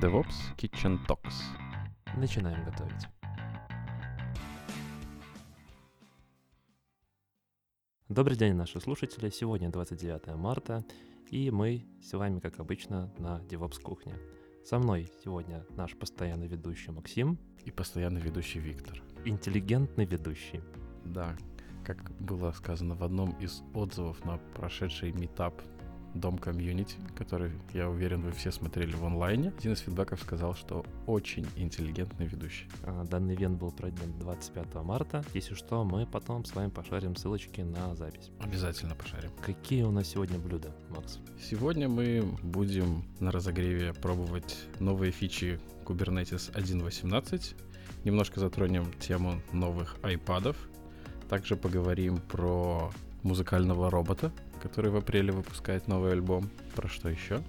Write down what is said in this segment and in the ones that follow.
DevOps Kitchen Talks. Начинаем готовить. Добрый день, наши слушатели. Сегодня 29 марта, и мы с вами, как обычно, на DevOps кухне. Со мной сегодня наш постоянный ведущий Максим. И постоянный ведущий Виктор. Интеллигентный ведущий. Да, как было сказано в одном из отзывов на прошедший метап Дом комьюнити, который, я уверен, вы все смотрели в онлайне. Один из фидбэков сказал, что очень интеллигентный ведущий. А, данный ивент был пройден 25 марта. Если что, мы потом с вами пошарим ссылочки на запись. Обязательно пошарим. Какие у нас сегодня блюда, Макс? Сегодня мы будем на разогреве пробовать новые фичи Kubernetes 1.18. Немножко затронем тему новых айпадов. Также поговорим про музыкального робота, который в апреле выпускает новый альбом. Про что еще?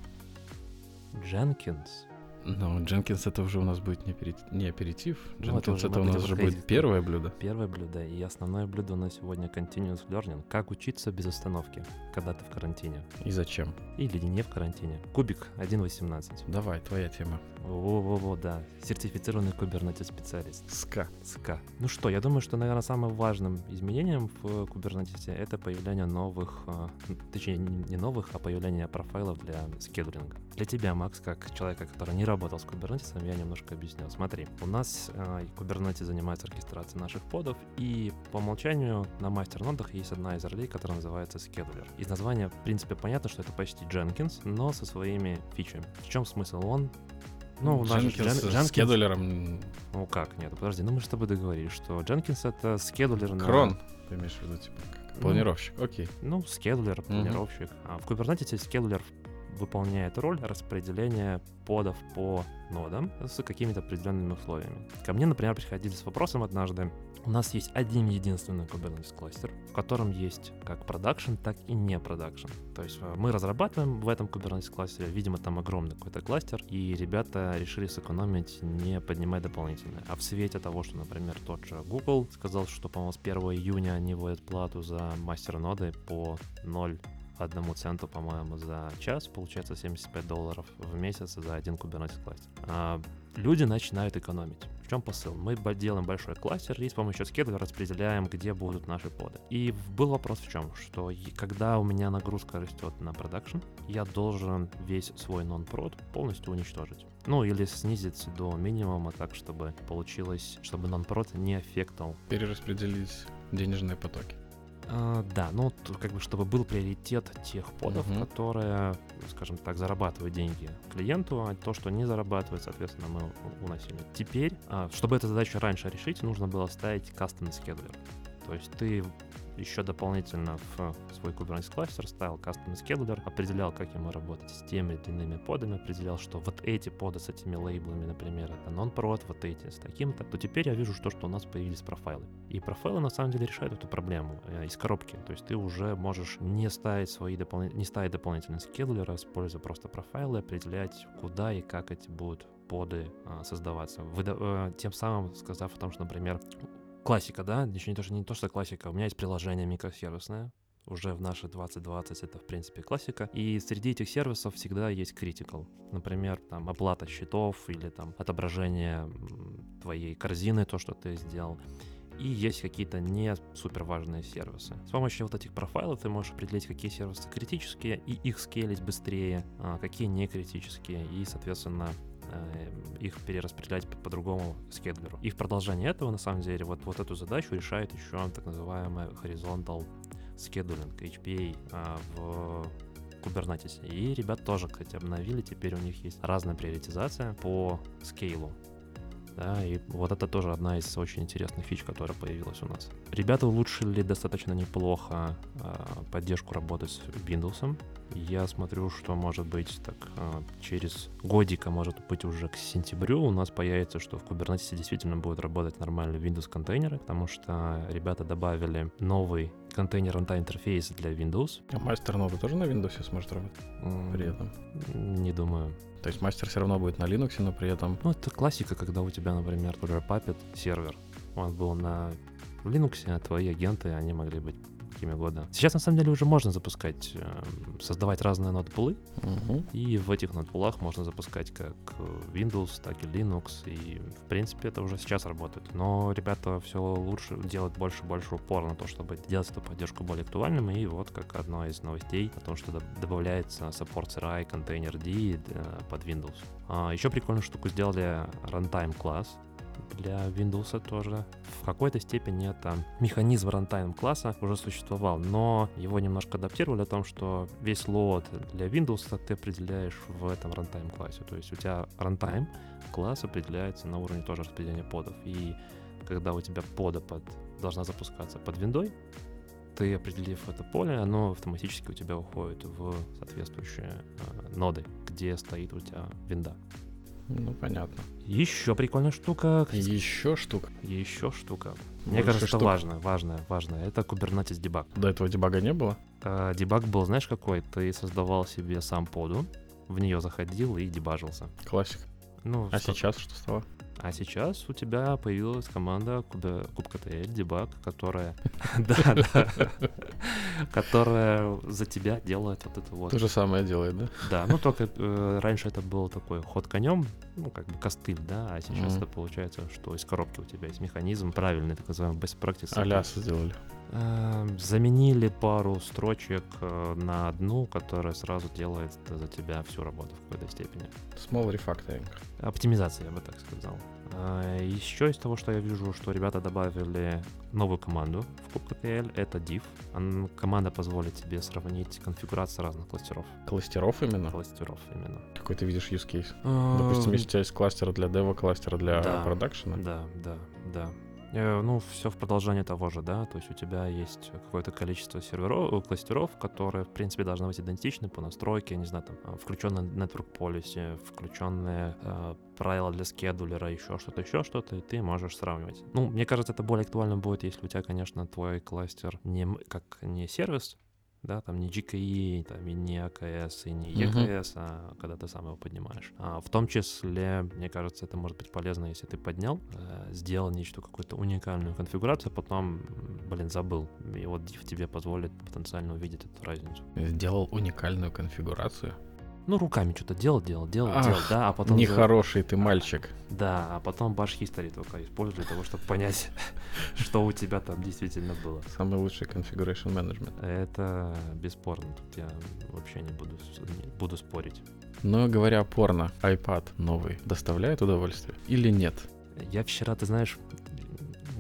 Jenkins. Ну, Jenkins это уже у нас будет не, апери... не аперитив. Ну, Jenkins это это, уже у нас будем же будет первое блюдо. Первое блюдо и основное блюдо у нас сегодня continuous learning. Как учиться без остановки, когда ты в карантине. И зачем? Или не в карантине. Кубик 1.18. Давай, твоя тема. Во-во-во, да. Сертифицированный Kubernetes специалист. СКА. СКА. Ну что, я думаю, что, наверное, самым важным изменением в Kubernetes это появление новых, э, точнее, не новых, а появление профайлов для скедулинга. Для тебя, Макс, как человека, который не работал с Kubernetes, я немножко объясню. Смотри, у нас э, Kubernetes занимается оркестрацией наших подов, и по умолчанию на мастер-нодах есть одна из ролей, которая называется scheduler. Из названия, в принципе, понятно, что это почти Jenkins, но со своими фичами. В чем смысл? Он ну, у нас же Дженкинс Джен- с Jenkins- скедулером. ну как, нет, подожди, ну мы же с тобой договорились, что Jenkins это скедулер на... Крон. Ты имеешь в виду, типа, как Ну. планировщик. Окей. Ну, scheduler, планировщик. А в Kubernetes scheduler выполняет роль распределения подов по нодам с какими-то определенными условиями. Ко мне, например, приходили с вопросом однажды. У нас есть один единственный Kubernetes кластер, в котором есть как продакшн, так и не продакшн. То есть э, мы разрабатываем в этом Kubernetes кластере, видимо, там огромный какой-то кластер, и ребята решили сэкономить, не поднимая дополнительное. А в свете того, что, например, тот же Google сказал, что, по-моему, с 1 июня они вводят плату за мастер-ноды по 0 одному центу, по-моему, за час, получается 75 долларов в месяц за один Kubernetes кластер. А, люди начинают экономить. В чем посыл? Мы делаем большой кластер и с помощью скедуля распределяем, где будут наши поды. И был вопрос в чем? Что когда у меня нагрузка растет на продакшн, я должен весь свой нон-прод полностью уничтожить. Ну, или снизить до минимума так, чтобы получилось, чтобы нон-прод не аффектовал Перераспределить денежные потоки. А, да, ну как бы чтобы был приоритет тех подов, Мгм. которые, скажем так, зарабатывают деньги клиенту, а то, что не зарабатывает, соответственно, мы уносили. Теперь, а, чтобы эту задачу раньше решить, нужно было ставить custom scheduler. То есть ты еще дополнительно в свой Kubernetes кластер ставил custom scheduler, определял, как ему работать с теми или иными подами, определял, что вот эти поды с этими лейблами, например, это non-prod, вот эти с таким-то, то теперь я вижу что, что у нас появились профайлы. И профайлы на самом деле решают эту проблему э, из коробки. То есть ты уже можешь не ставить свои дополнительные, не ставить дополнительные скедулеры, используя просто профайлы, определять, куда и как эти будут поды а, создаваться. Выда- э, тем самым сказав о том, что, например, классика, да, еще не то, что не то, что классика, у меня есть приложение микросервисное, уже в наши 2020 это, в принципе, классика. И среди этих сервисов всегда есть critical. Например, там оплата счетов или там отображение твоей корзины, то, что ты сделал. И есть какие-то не супер важные сервисы. С помощью вот этих профайлов ты можешь определить, какие сервисы критические, и их скейлить быстрее, а какие не критические, и, соответственно, их перераспределять по- по-другому скедлеру. И в продолжение этого, на самом деле, вот, вот эту задачу решает еще так называемый horizontal scheduling, HPA, а, в Kubernetes. И ребят тоже, кстати, обновили, теперь у них есть разная приоритизация по скейлу. Да, и вот это тоже одна из очень интересных фич, которая появилась у нас. Ребята улучшили достаточно неплохо а, поддержку работы с Windows. Я смотрю, что может быть так а, через годика, может быть уже к сентябрю у нас появится, что в Kubernetes действительно будет работать нормально Windows контейнеры, потому что ребята добавили новый контейнер runtime интерфейс для Windows. А мастер нода тоже на Windows сможет работать М, при этом. Не думаю. То есть мастер все равно будет на Linux, но при этом... Ну, это классика, когда у тебя, например, тот же Puppet сервер, он был на Linux, а твои агенты, они могли быть какими года. Сейчас, на самом деле, уже можно запускать, э, создавать разные ноутбулы, Мгм. и в этих ноутбулах можно запускать как Windows, так и Linux, и, в принципе, это уже сейчас работает. Но ребята все лучше делают больше и больше упор на то, чтобы делать эту поддержку более актуальным, и вот как одно из новостей о том, что доб- добавляется Support CRI Containerd э, под Windows. А, еще прикольную штуку сделали Runtime класс, для Windows тоже. В какой-то степени это механизм runtime класса уже существовал, но его немножко адаптировали о том, что весь лот для Windows ты определяешь в этом runtime классе. То есть у тебя runtime класс определяется на уровне тоже распределения подов. И когда у тебя пода под, должна запускаться под виндой, ты, определив это поле, оно автоматически у тебя уходит в соответствующие э, ноды, где стоит у тебя винда. Ну, понятно. Еще прикольная штука. Еще штука. Еще штука. Мне Больше кажется, штук. это важно, важно, важно. Это Kubernetes дебаг. До этого дебага не было? А, Дебаг был, знаешь, какой? Ты создавал себе сам поду, в нее заходил и дебажился. Классик. Ну, А что- сейчас что стало? А сейчас у тебя появилась команда Kube- kubectl дебаг, которая, да, да, которая за тебя делает вот это вот. То же самое делает, да? Да, ну только э, раньше это был такой ход конем, ну как бы костыль, да, а сейчас это получается, что из коробки у тебя есть механизм правильный, так называемый best practice. Аляс сделали. Эм, Заменили пару строчек э, на одну, которая сразу делает за тебя всю работу в какой-то степени. Small refactoring. Оптимизация, я бы так сказал. А, Еще из того, что я вижу, что ребята добавили новую команду в kubectl, это div. Ан- Команда позволит тебе сравнить конфигурацию разных кластеров. Кластеров именно? Кластеров именно. Какой ты видишь use case? Допустим, если у тебя есть кластер для дева, кластер для Эм, Да. продакшена. Да, да, да. Э, Ну, все в продолжение того же, да, то есть у тебя есть какое-то количество серверов, э, кластеров, которые, в принципе, должны быть идентичны по настройке, не знаю, там, включенные network policy, включенные э, правила для скедулера, еще что-то, еще что-то, и ты можешь сравнивать. Ну, мне кажется, это более актуально будет, если у тебя, конечно, твой кластер не как не сервис, да, там не GKE, там и не AKS, и не Мгм. EKS, а когда ты сам его поднимаешь. А, в том числе, мне кажется, это может быть полезно, если ты поднял, э, сделал нечто, какую-то уникальную конфигурацию, потом, блин, забыл. И вот div тебе позволит потенциально увидеть эту разницу. Сделал уникальную конфигурацию. Ну, руками что-то делал, делал, делал, Ах, делал, да, а потом... за- Нехороший ты мальчик. Да, а потом баш history только используй для того, чтобы понять, что у тебя там действительно было. Самый лучший configuration management. Это бесспорно, тут я вообще не буду, не буду спорить. Но говоря о порно, iPad новый доставляет удовольствие или нет? Я вчера, ты знаешь,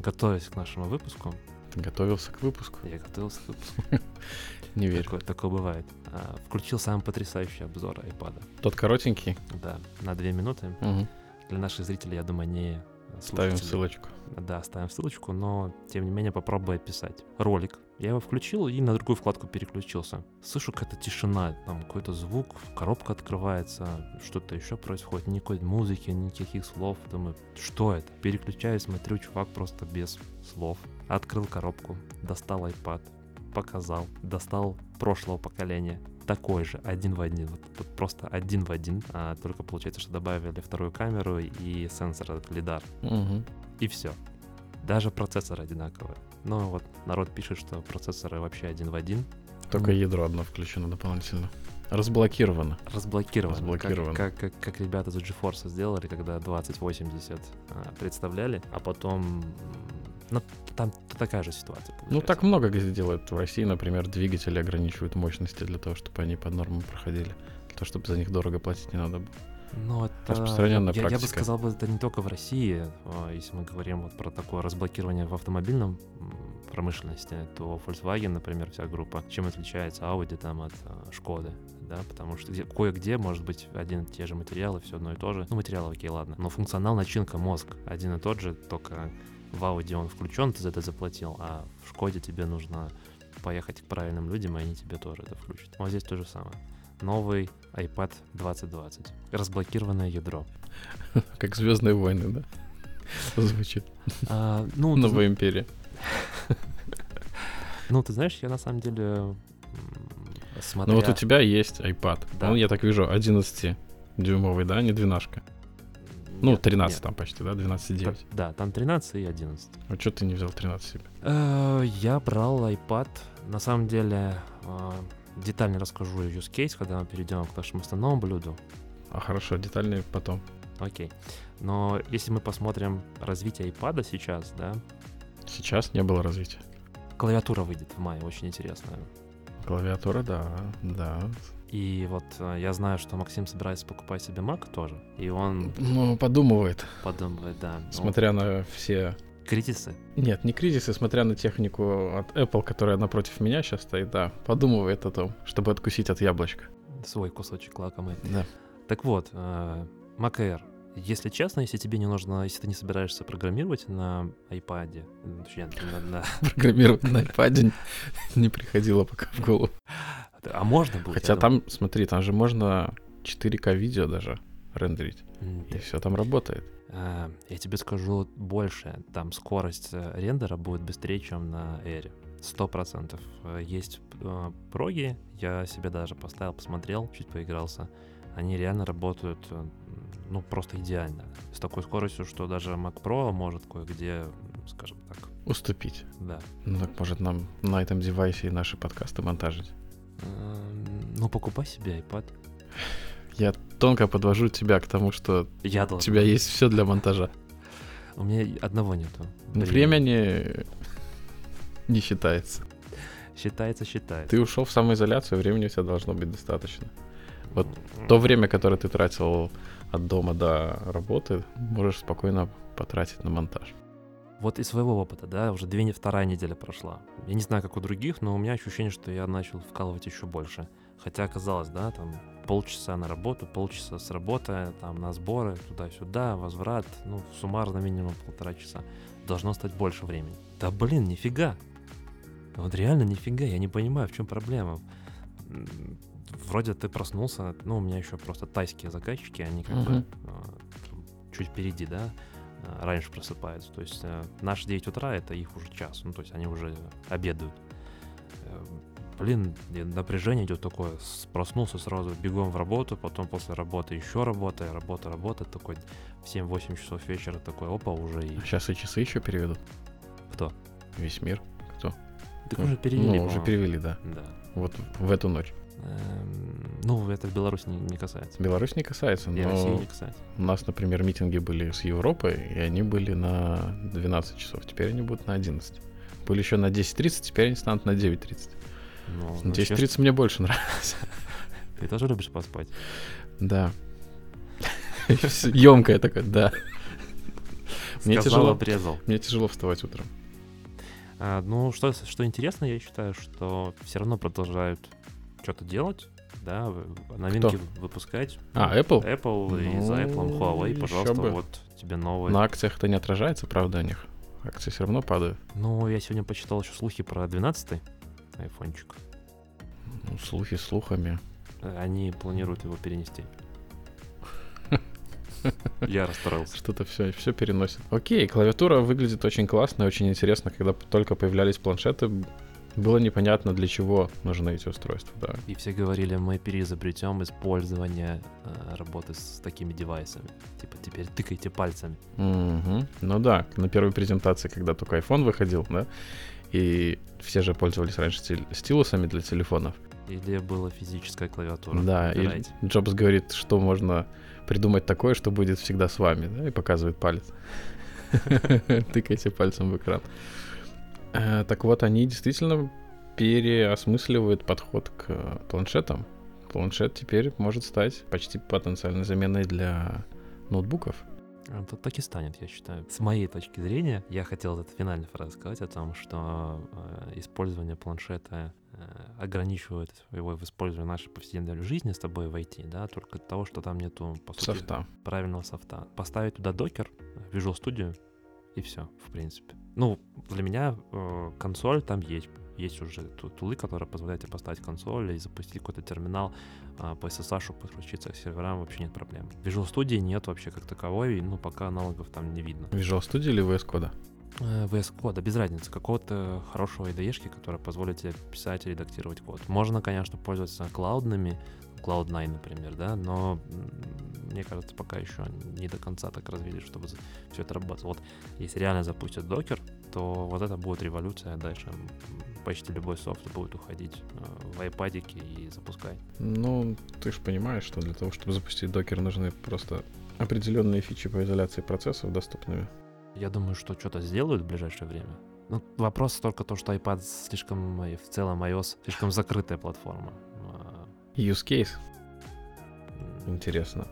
готовясь к нашему выпуску, Ты готовился к выпуску? я готовился к выпуску, Не верю. такое, такое бывает, а, включил самый потрясающий обзор iPad. Тот коротенький? Да, на две минуты. Мгм. Для наших зрителей, я думаю, не Ставим ссылочку. Да, ставим ссылочку, но тем не менее попробую описать. Ролик. Я его включил и на другую вкладку переключился. Слышу какая-то тишина, там какой-то звук, коробка открывается, что-то еще происходит, никакой музыки, никаких слов. Думаю, что это? Переключаюсь, смотрю, чувак просто без слов. Открыл коробку, достал iPad, показал, достал прошлого поколения. Такой же, один в один, вот, вот просто один в один. А, только получается, что добавили вторую камеру и сенсор этот лидар Мгм. и все. Даже процессоры одинаковые. Но вот народ пишет, что процессоры вообще один в один. Только ядро одно включено дополнительно. Разблокировано. Разблокированы. Разблокированы. Как, как, как, как ребята из GeForce сделали, когда 2080 а, представляли, а потом... м, Ну, там такая же ситуация Ну, получается. так много где делают. В России, например, двигатели ограничивают мощности для того, чтобы они под норму проходили. Для того, чтобы за них дорого платить не надо было. Ну, это... распространенная я, я бы практика. сказал, бы, это не только в России. а, Если мы говорим вот про такое разблокирование в автомобильном промышленности, то Volkswagen, например, вся группа, чем отличается Audi там от а, Шкоды, да, потому что где- кое-где может быть один и те же материалы, все одно и то же. Ну, материалы, окей, ладно. Но функционал, начинка, мозг один и тот же, только в Audi он включен, ты за это заплатил, а в Шкоде тебе нужно поехать к правильным людям, и они тебе тоже это включат. Вот здесь то же самое. Новый iPad 2020. Разблокированное ядро. Как Звездные войны, да? Звучит. А, ну, ты, Новая империя. ну, ты знаешь, я на самом деле смотря... Ну вот у тебя есть iPad. Да. Он, я так вижу, 11-дюймовый, да, не двенашка. Ну, Нет, 13 нет. там почти, да? 12,9. Та- Да, там 13 и 11. А что ты не взял 13 себе? Э, Я брал iPad. На самом деле, э, детально расскажу use case, когда мы перейдем к нашему основному блюду. А хорошо, детальнее потом. Окей. Но если мы посмотрим развитие iPad сейчас, да, Сейчас не было развития. клавиатура выйдет в мае, очень интересная. Клавиатура, да, да. И вот э, я знаю, что Максим собирается покупать себе Mac тоже, и он Ну, подумывает, подумывает, да. ну, смотря на все... кризисы. Нет, не кризисы, смотря на технику от Apple, которая напротив меня сейчас стоит, да, подумывает о том, чтобы откусить от яблочка. свой кусочек лакомый. Да. Так вот, э, Mac Air. Если честно, если тебе не нужно, если ты не собираешься программировать на iPad, точнее, на- Программировать на iPad не приходило пока в голову. А можно будет? Хотя там, смотри, там же можно 4К видео даже рендерить. думаю. М, И все там работает. э, Я тебе скажу больше. Там скорость э, рендера будет быстрее, чем на Air. Сто процентов. Э, Есть э, проги, я себе даже поставил, посмотрел, чуть поигрался. Они реально работают, ну, просто идеально. С такой скоростью, что даже Mac Pro может кое-где, скажем так, Уступить. да. Ну так может нам на этом девайсе и наши подкасты монтажить. Эм, Ну, покупай себе iPad. Я тонко подвожу тебя к тому, что Я у тебя есть все для монтажа. У меня одного нету. Времени не считается. Считается, считается. Ты ушел в самоизоляцию, времени у тебя должно быть достаточно. Вот То время, которое ты тратил от дома до работы, можешь спокойно потратить на монтаж. Вот из своего опыта, да, уже две, вторая неделя прошла. Я не знаю, как у других, но у меня ощущение, что я начал вкалывать еще больше. Хотя оказалось, да, там полчаса на работу, полчаса с работы, там на сборы, туда-сюда, возврат, ну, суммарно минимум полтора часа. Должно стать больше времени. Да блин, нифига. Вот реально нифига, я не понимаю, в чем проблема. Вроде ты проснулся, ну, у меня еще просто тайские заказчики, они как бы Мгм. а, чуть впереди, да, раньше просыпаются. То есть э, наше 9 утра это их уже час, ну то есть они уже обедают. Э, Блин, напряжение идет такое. Проснулся сразу, бегом в работу, потом после работы еще работа, работа, работа, такой в 7-8 часов вечера такой, опа, уже и... Сейчас и часы еще переведут. Кто? Весь мир. Так уже перевели, Ну, уже перевели, да. Да. Вот в эту ночь. Эм, Ну, это в Беларуси не, не касается. Беларусь не касается, И но не касается. у нас, например, митинги были с Европой, и они были на 12 часов. Теперь они будут на 11. Были еще на 10.30, теперь они станут на 9.30. Ну, На начнёшь- 10.30 мне больше нравится. Ты тоже любишь поспать? Да. Емкая такая, да. Мне тяжело. обрезал. Мне тяжело вставать утром. А, ну, что, что интересно, я считаю, что все равно продолжают что-то делать, да, новинки выпускать. А, Apple? Apple и за Ну, Apple, Huawei, пожалуйста, бы. вот тебе новые. На акциях это не отражается, правда, у них? Акции все равно падают. Ну, я сегодня почитал еще слухи про 12-й айфончик. Ну, слухи слухами. Они планируют его перенести. Я расстроился. Что-то все, все переносит. Окей, клавиатура выглядит очень классно и очень интересно. Когда только появлялись планшеты, было непонятно, для чего нужны эти устройства, да. И все говорили, мы переизобретем использование э, работы с такими девайсами. Типа теперь тыкайте пальцами. Мгм. Ну да, на первой презентации, когда только iPhone выходил, да, и все же пользовались раньше стил- стилусами для телефонов. Или была физическая клавиатура. Да, и Выбирайте. Джобс говорит, что можно придумать такое, что будет всегда с вами, да, и показывает палец. Тыкайте пальцем в экран. Э, Так вот, они действительно переосмысливают подход к планшетам. Планшет теперь может стать почти потенциальной заменой для ноутбуков. Это так и станет, я считаю. С моей точки зрения, я хотел этот финальный фраз сказать о том, что э, использование планшета э, ограничивает его в использовании нашей повседневной жизни с тобой в IT, да, только от того, что там нету, по сути, Софта. правильного софта. Поставить туда докер, Visual Studio, и все, в принципе. Ну, для меня э, консоль там есть. Есть уже ту- тулы, которые позволяют тебе поставить консоль и запустить какой-то терминал а, по SSH, подключиться к серверам, вообще нет проблем. Visual Studio нет вообще как таковой, ну, пока аналогов там не видно. Visual Studio или VS Code? Э, VS Code, без разницы, какого-то хорошего IDE, которая позволит тебе писать и редактировать код. Можно, конечно, пользоваться клаудными, Cloud9, например, да, но мне кажется, пока еще не до конца так развили, чтобы все это работало. Вот если реально запустят докер, то вот это будет революция, дальше почти любой софт будет уходить э, в iPad и запускай. Ну, ты же понимаешь, что для того, чтобы запустить докер, нужны просто определенные фичи по изоляции процессов доступными. Я думаю, что что-то сделают в ближайшее время. Ну, вопрос только то, что iPad слишком, и в целом iOS слишком закрытая платформа. Use case. Интересно.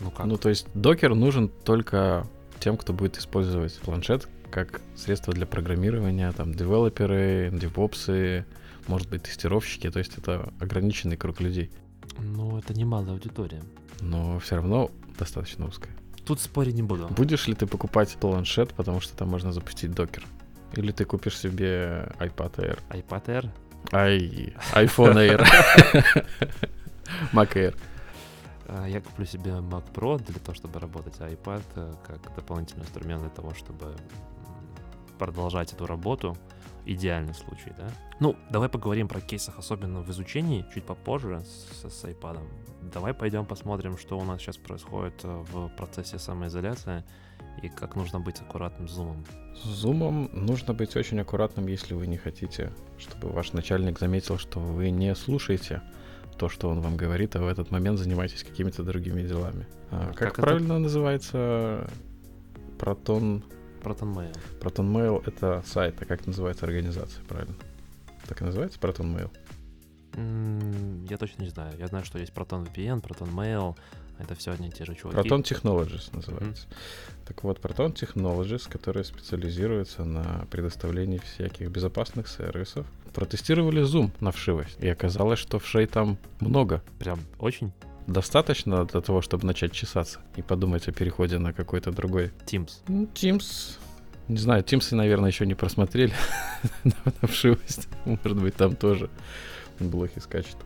Ну как? Ну, то есть докер нужен только тем, кто будет использовать планшет как средство для программирования, там, девелоперы, девопсы, может быть, тестировщики, то есть это ограниченный круг людей. Ну, это немалая аудитория. Но все равно достаточно узкая. Тут спорить не буду. Будешь ли ты покупать планшет, потому что там можно запустить докер? Или ты купишь себе iPad Air? iPad Air? Ай, iPhone Air. Mac Air. А, я куплю себе Mac Pro для того, чтобы работать, а iPad э, как дополнительный инструмент для того, чтобы продолжать эту работу. Идеальный случай, да? Ну, давай поговорим про кейсах, особенно в изучении, чуть попозже с, с iPad. Давай пойдем посмотрим, что у нас сейчас происходит э, в процессе самоизоляции и как нужно быть аккуратным с зумом. С зумом нужно быть очень аккуратным, если вы не хотите, чтобы ваш начальник заметил, что вы не слушаете то, что он вам говорит, а в этот момент занимаетесь какими-то другими делами. А, как, как правильно это? называется Протон... Proton Mail. Proton Mail — это сайт, а как называется организация, правильно? Так и называется Proton Mail? я точно не знаю. Я знаю, что есть Proton VPN, Proton Mail, это все одни и те же чуваки. Proton Technologies называется. Mm-hmm. Так вот, Proton Technologies, которые специализируются на предоставлении всяких безопасных сервисов, протестировали Zoom на вшивость. И оказалось, что вшей там много. Прям очень? Достаточно для того, чтобы начать чесаться и подумать о переходе на какой-то другой. Teams. Ну, Teams. Не знаю, Teams, наверное, еще не просмотрели на вшивость. Может быть, там тоже блохи скачут.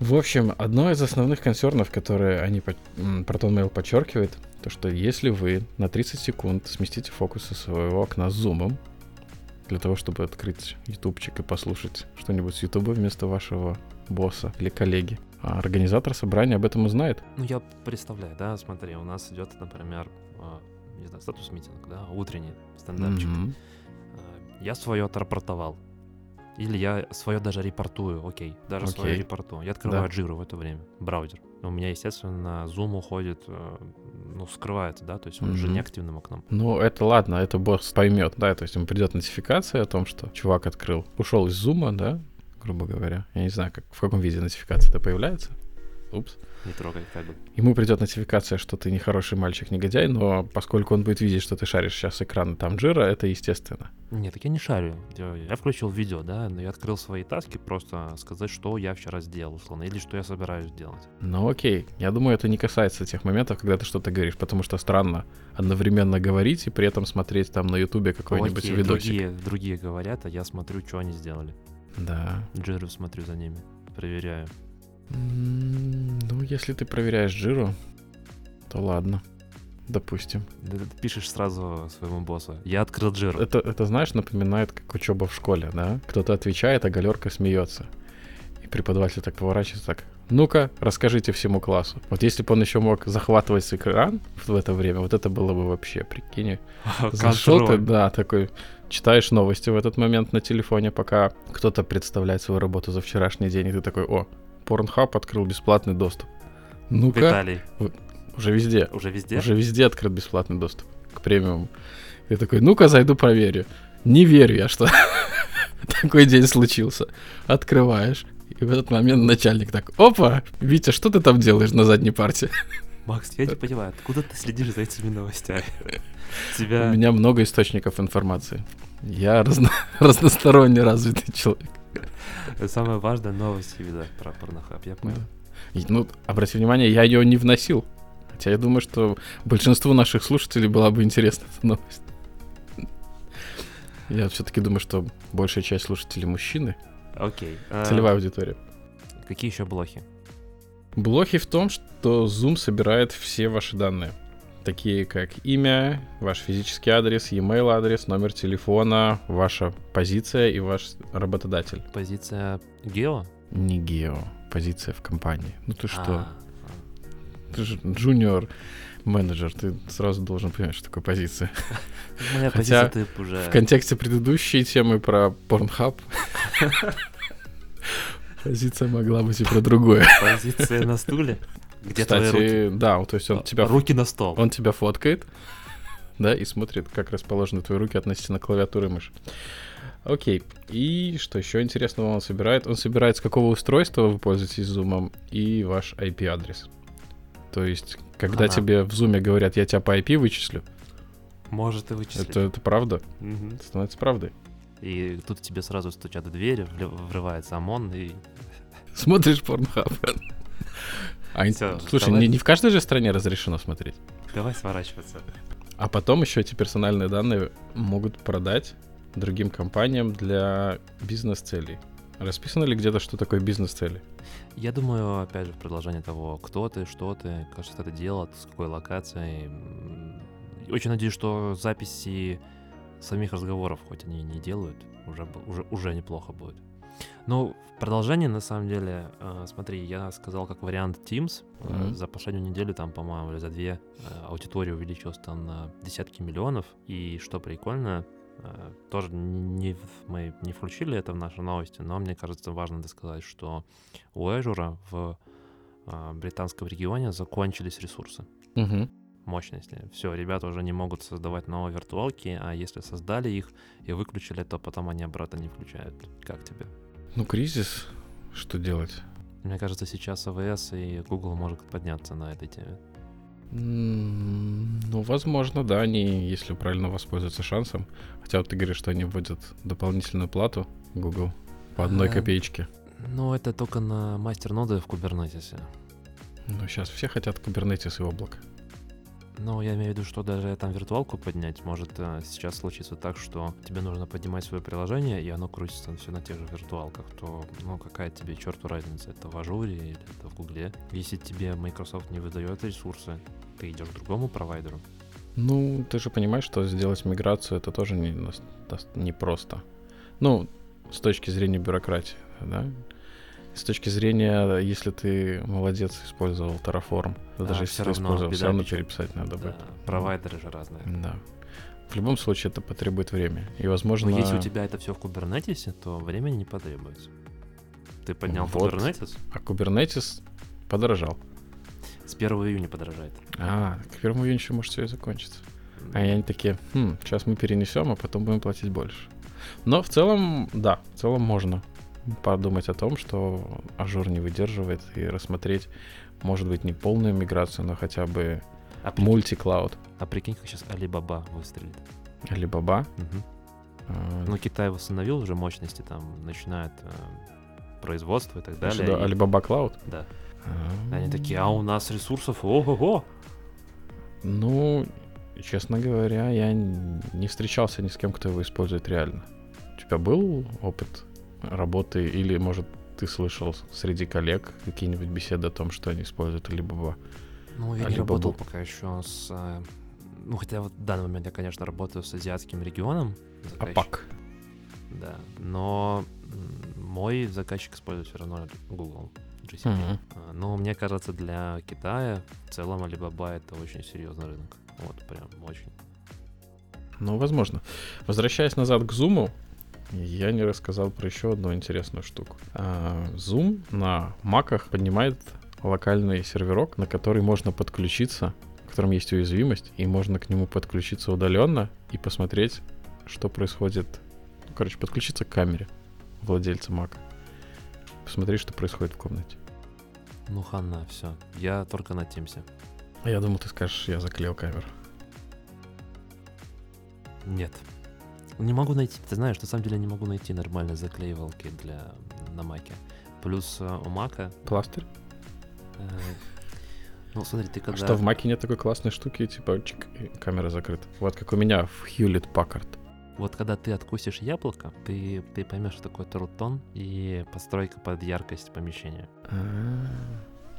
В общем, одно из основных консернов, которые они Proton Mail подчеркивает, то что если вы на 30 секунд сместите фокус со своего окна с зумом, для того, чтобы открыть ютубчик и послушать что-нибудь с ютуба вместо вашего босса или коллеги, а организатор собрания об этом узнает. Ну, я представляю, да, смотри, у нас идет, например, а, не знаю, статус-митинг, да, утренний стендапчик. Mm-hmm. Я свое отрапортовал. Или я свое даже репортую, окей, даже okay. свое репортую. Я открываю да. Jira в это время, браузер. У меня, естественно, Zoom уходит, э, ну, скрывается, да, то есть он mm-hmm. уже неактивным окном. Ну, это ладно, это босс поймет, да, то есть ему придет нотификация о том, что чувак открыл, ушел из Zoom, да, грубо говоря. Я не знаю, как, в каком виде нотификация это появляется. Упс. Не трогай кабель. Ему придет нотификация, что ты не хороший мальчик, негодяй, но поскольку он будет видеть, что ты шаришь сейчас экран там джира, это естественно. Нет, так я не шарю. Я включил видео, да, но я открыл свои таски, просто сказать, что я вчера сделал, условно, или что я собираюсь делать. Ну окей, я думаю, это не касается тех моментов, когда ты что-то говоришь, потому что странно одновременно говорить и при этом смотреть там на ютубе какой-нибудь окей, видосик. Другие, другие говорят, а я смотрю, что они сделали. Да. Джиру смотрю за ними, проверяю. Ну, если ты проверяешь жиру, то ладно. Допустим. Ты пишешь сразу своему боссу. Я открыл джиру. Это, это, знаешь, напоминает как учеба в школе, да? Кто-то отвечает, а галерка смеется. И преподаватель так поворачивается так. Ну-ка, расскажите всему классу. Вот если бы он еще мог захватывать с экран в это время, вот это было бы вообще, прикинь. Зашел ты, да, такой, читаешь новости в этот момент на телефоне, пока кто-то представляет свою работу за вчерашний день, и ты такой, о, Pornhub открыл бесплатный доступ. Ну-ка. Виталий. Уже везде. Уже везде? Уже везде открыт бесплатный доступ к премиуму. Я такой, ну-ка, зайду проверю. Не верю я, что такой день случился. Открываешь. И в этот момент начальник так, опа, Витя, что ты там делаешь на задней партии? Макс, я не понимаю, откуда ты следишь за этими новостями? Тебя... У меня много источников информации. Я разно... разносторонне развитый человек. Самая важная новость вида про порнохаб, я понял. Да. Ну, обрати внимание, я ее не вносил. Хотя я думаю, что большинству наших слушателей была бы интересна эта новость. Я все-таки думаю, что большая часть слушателей мужчины. Окей. А Целевая аудитория. Какие еще блохи? Блохи в том, что Zoom собирает все ваши данные такие как имя, ваш физический адрес, e-mail адрес, номер телефона, ваша позиция и ваш работодатель. Позиция гео? Не гео. позиция в компании. Ну ты что? А, Ты же джуниор менеджер, ты сразу должен понимать, что такое позиция. Моя позиция ты уже... В контексте предыдущей темы про Pornhub позиция могла быть и про другое. Позиция на стуле. Где твои руки? Кстати, да, то есть он тебя, Руки на стол. он тебя фоткает, да, и смотрит, как расположены твои руки относительно клавиатуры и мыши. Окей. И что еще интересного он собирает? Он собирает, с какого устройства вы пользуетесь зумом и ваш IP-адрес. То есть, когда Ага. тебе в зуме говорят, я тебя по IP вычислю, Может и вычислить. это, это правда, это становится правдой. И тут тебе сразу стучат в дверь, вле- врывается ОМОН, и Смотришь порнхаб. А, Всё, слушай, давай. не, не в каждой же стране разрешено смотреть. давай сворачиваться. А потом еще эти персональные данные могут продать другим компаниям для бизнес-целей. Расписано ли где-то, что такое бизнес-цели? Я думаю, опять же, в продолжение того, кто ты, что ты, как что ты делал, с какой локацией. Очень надеюсь, что записи самих разговоров, хоть они и не делают, уже, уже, уже неплохо будет. Ну, в продолжение, на самом деле, э, смотри, я сказал как вариант Teams. Э, Мгм. За последнюю неделю там, по-моему, или за две э, аудитория увеличилась там на десятки миллионов. И что прикольно, э, тоже не, мы не включили это в наши новости, но мне кажется важно сказать, что у Azure в э, британском регионе закончились ресурсы Угу. мощности. Все, ребята уже не могут создавать новые виртуалки, а если создали их и выключили, то потом они обратно не включают. Как тебе? Ну, кризис. Что делать? Мне кажется, сейчас AWS и Google может подняться на этой теме. Ну, возможно, да, они, если правильно воспользуются шансом. Хотя вот ты говоришь, что они вводят дополнительную плату Google по одной А, копеечке. Ну, это только на мастер-ноды в Kubernetes. Ну, сейчас все хотят Kubernetes и облако. Но я имею в виду, что даже там виртуалку поднять может э, сейчас случиться так, что тебе нужно поднимать свое приложение, и оно крутится все на тех же виртуалках, то, ну, какая тебе черту разница, это в Ажуре или это в Гугле. Если тебе Microsoft не выдает ресурсы, ты идешь к другому провайдеру. Ну, ты же понимаешь, что сделать миграцию это тоже не, дос- не просто. Ну, с точки зрения бюрократии, да? С точки зрения, если ты молодец, использовал Terraform, да А, даже всё если ты использовал, все равно переписать надо Да, будет. провайдеры же разные. Да. В любом случае это потребует время. И, возможно... Но если у тебя это все в Kubernetes, то времени не потребуется. Ты поднял Вот. Kubernetes, А Kubernetes подорожал. с 1 июня подорожает. А, к 1 июня еще может все и закончиться. А они такие, хм, сейчас мы перенесем, а потом будем платить больше. Но в целом, да, в целом можно подумать о том, что Azure не выдерживает и рассмотреть, может быть, не полную миграцию, но хотя бы А, прикинь- мультиклауд. а прикинь, как сейчас Alibaba выстрелит. Alibaba. Мгм. а, Ну, Китай восстановил уже мощности, там начинает э, производство и так далее. и- Alibaba Cloud. Да. А, Они такие, а у нас ресурсов, ого-го. Ну, честно говоря, я не встречался ни с кем, кто его использует реально. У тебя был опыт работы или, может, ты слышал среди коллег какие-нибудь беседы о том, что они используют Alibaba? Ну, я А не либо работал пока еще с... э, Ну, хотя вот в данный момент я, конечно, работаю с азиатским регионом. заказчик. АПАК. Да, но мой заказчик использует все равно Google GCP. Мгм. А, Но мне кажется, для Китая в целом Alibaba это очень серьезный рынок. Вот прям очень. Ну, возможно. Возвращаясь назад к Zoom, я не рассказал про еще одну интересную штуку. А, Zoom на маках поднимает локальный серверок, на который можно подключиться, в котором есть уязвимость, и можно к нему подключиться удаленно и посмотреть, что происходит. Ну, короче, подключиться к камере владельца мака. Посмотреть, что происходит в комнате. Ну, хана, все. Я только на Тимсе. Я думал, ты скажешь, я заклеил камеру. Нет. Не могу найти, ты знаешь, на самом деле не могу найти нормальной заклеивалки для на маке. Плюс э, у мака... Пластырь? э, ну, смотри, ты А когда... что, в маке нет такой классной штуки, типа, чик, и камера закрыта? Вот как у меня в Hewlett Packard. Вот когда ты откусишь яблоко, ты, ты поймешь, что такое трутон и постройка под яркость помещения. А,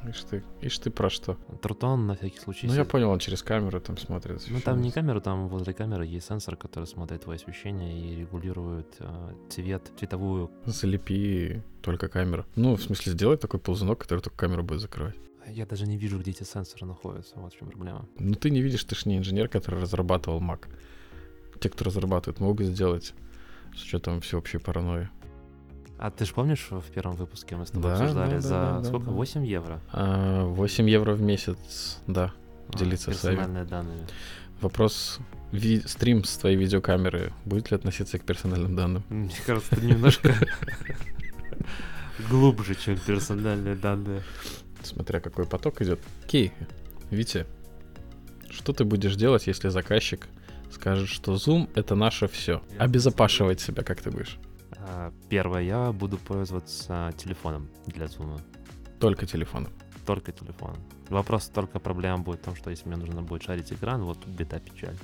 Ишь ты, ишь ты про что? Трутон на всякий случай. Ну, я понял, он через камеру там смотрит. Ну, там не камера, там возле камеры есть сенсор, который смотрит твое освещение и регулирует э, цвет, цветовую. Залепи только камеру. Ну, в смысле, сделай такой ползунок, который только камеру будет закрывать. Я даже не вижу, где эти сенсоры находятся. Вот в чем проблема. Ну, ты не видишь, ты ж не инженер, который разрабатывал Mac. Те, кто разрабатывает, могут сделать с учетом всеобщей паранойи. А ты же помнишь, в первом выпуске мы с тобой Да, обсуждали да, да, за да, да, сколько? да. 8 евро? А, 8 евро в месяц, да. А, Делиться с персональные данные. Вопрос, ви- стрим с твоей видеокамеры будет ли относиться к персональным данным? Мне кажется, это немножко глубже, чем персональные данные. Смотря какой поток идет. Окей, Витя, что ты будешь делать, если заказчик скажет, что Zoom — это наше все? Обезопашивать себя как ты будешь? А, Первое, я буду пользоваться телефоном для зума. Только телефоном. Только телефоном. Вопрос только проблема будет в том, что если мне нужно будет шарить экран, вот тут беда печаль.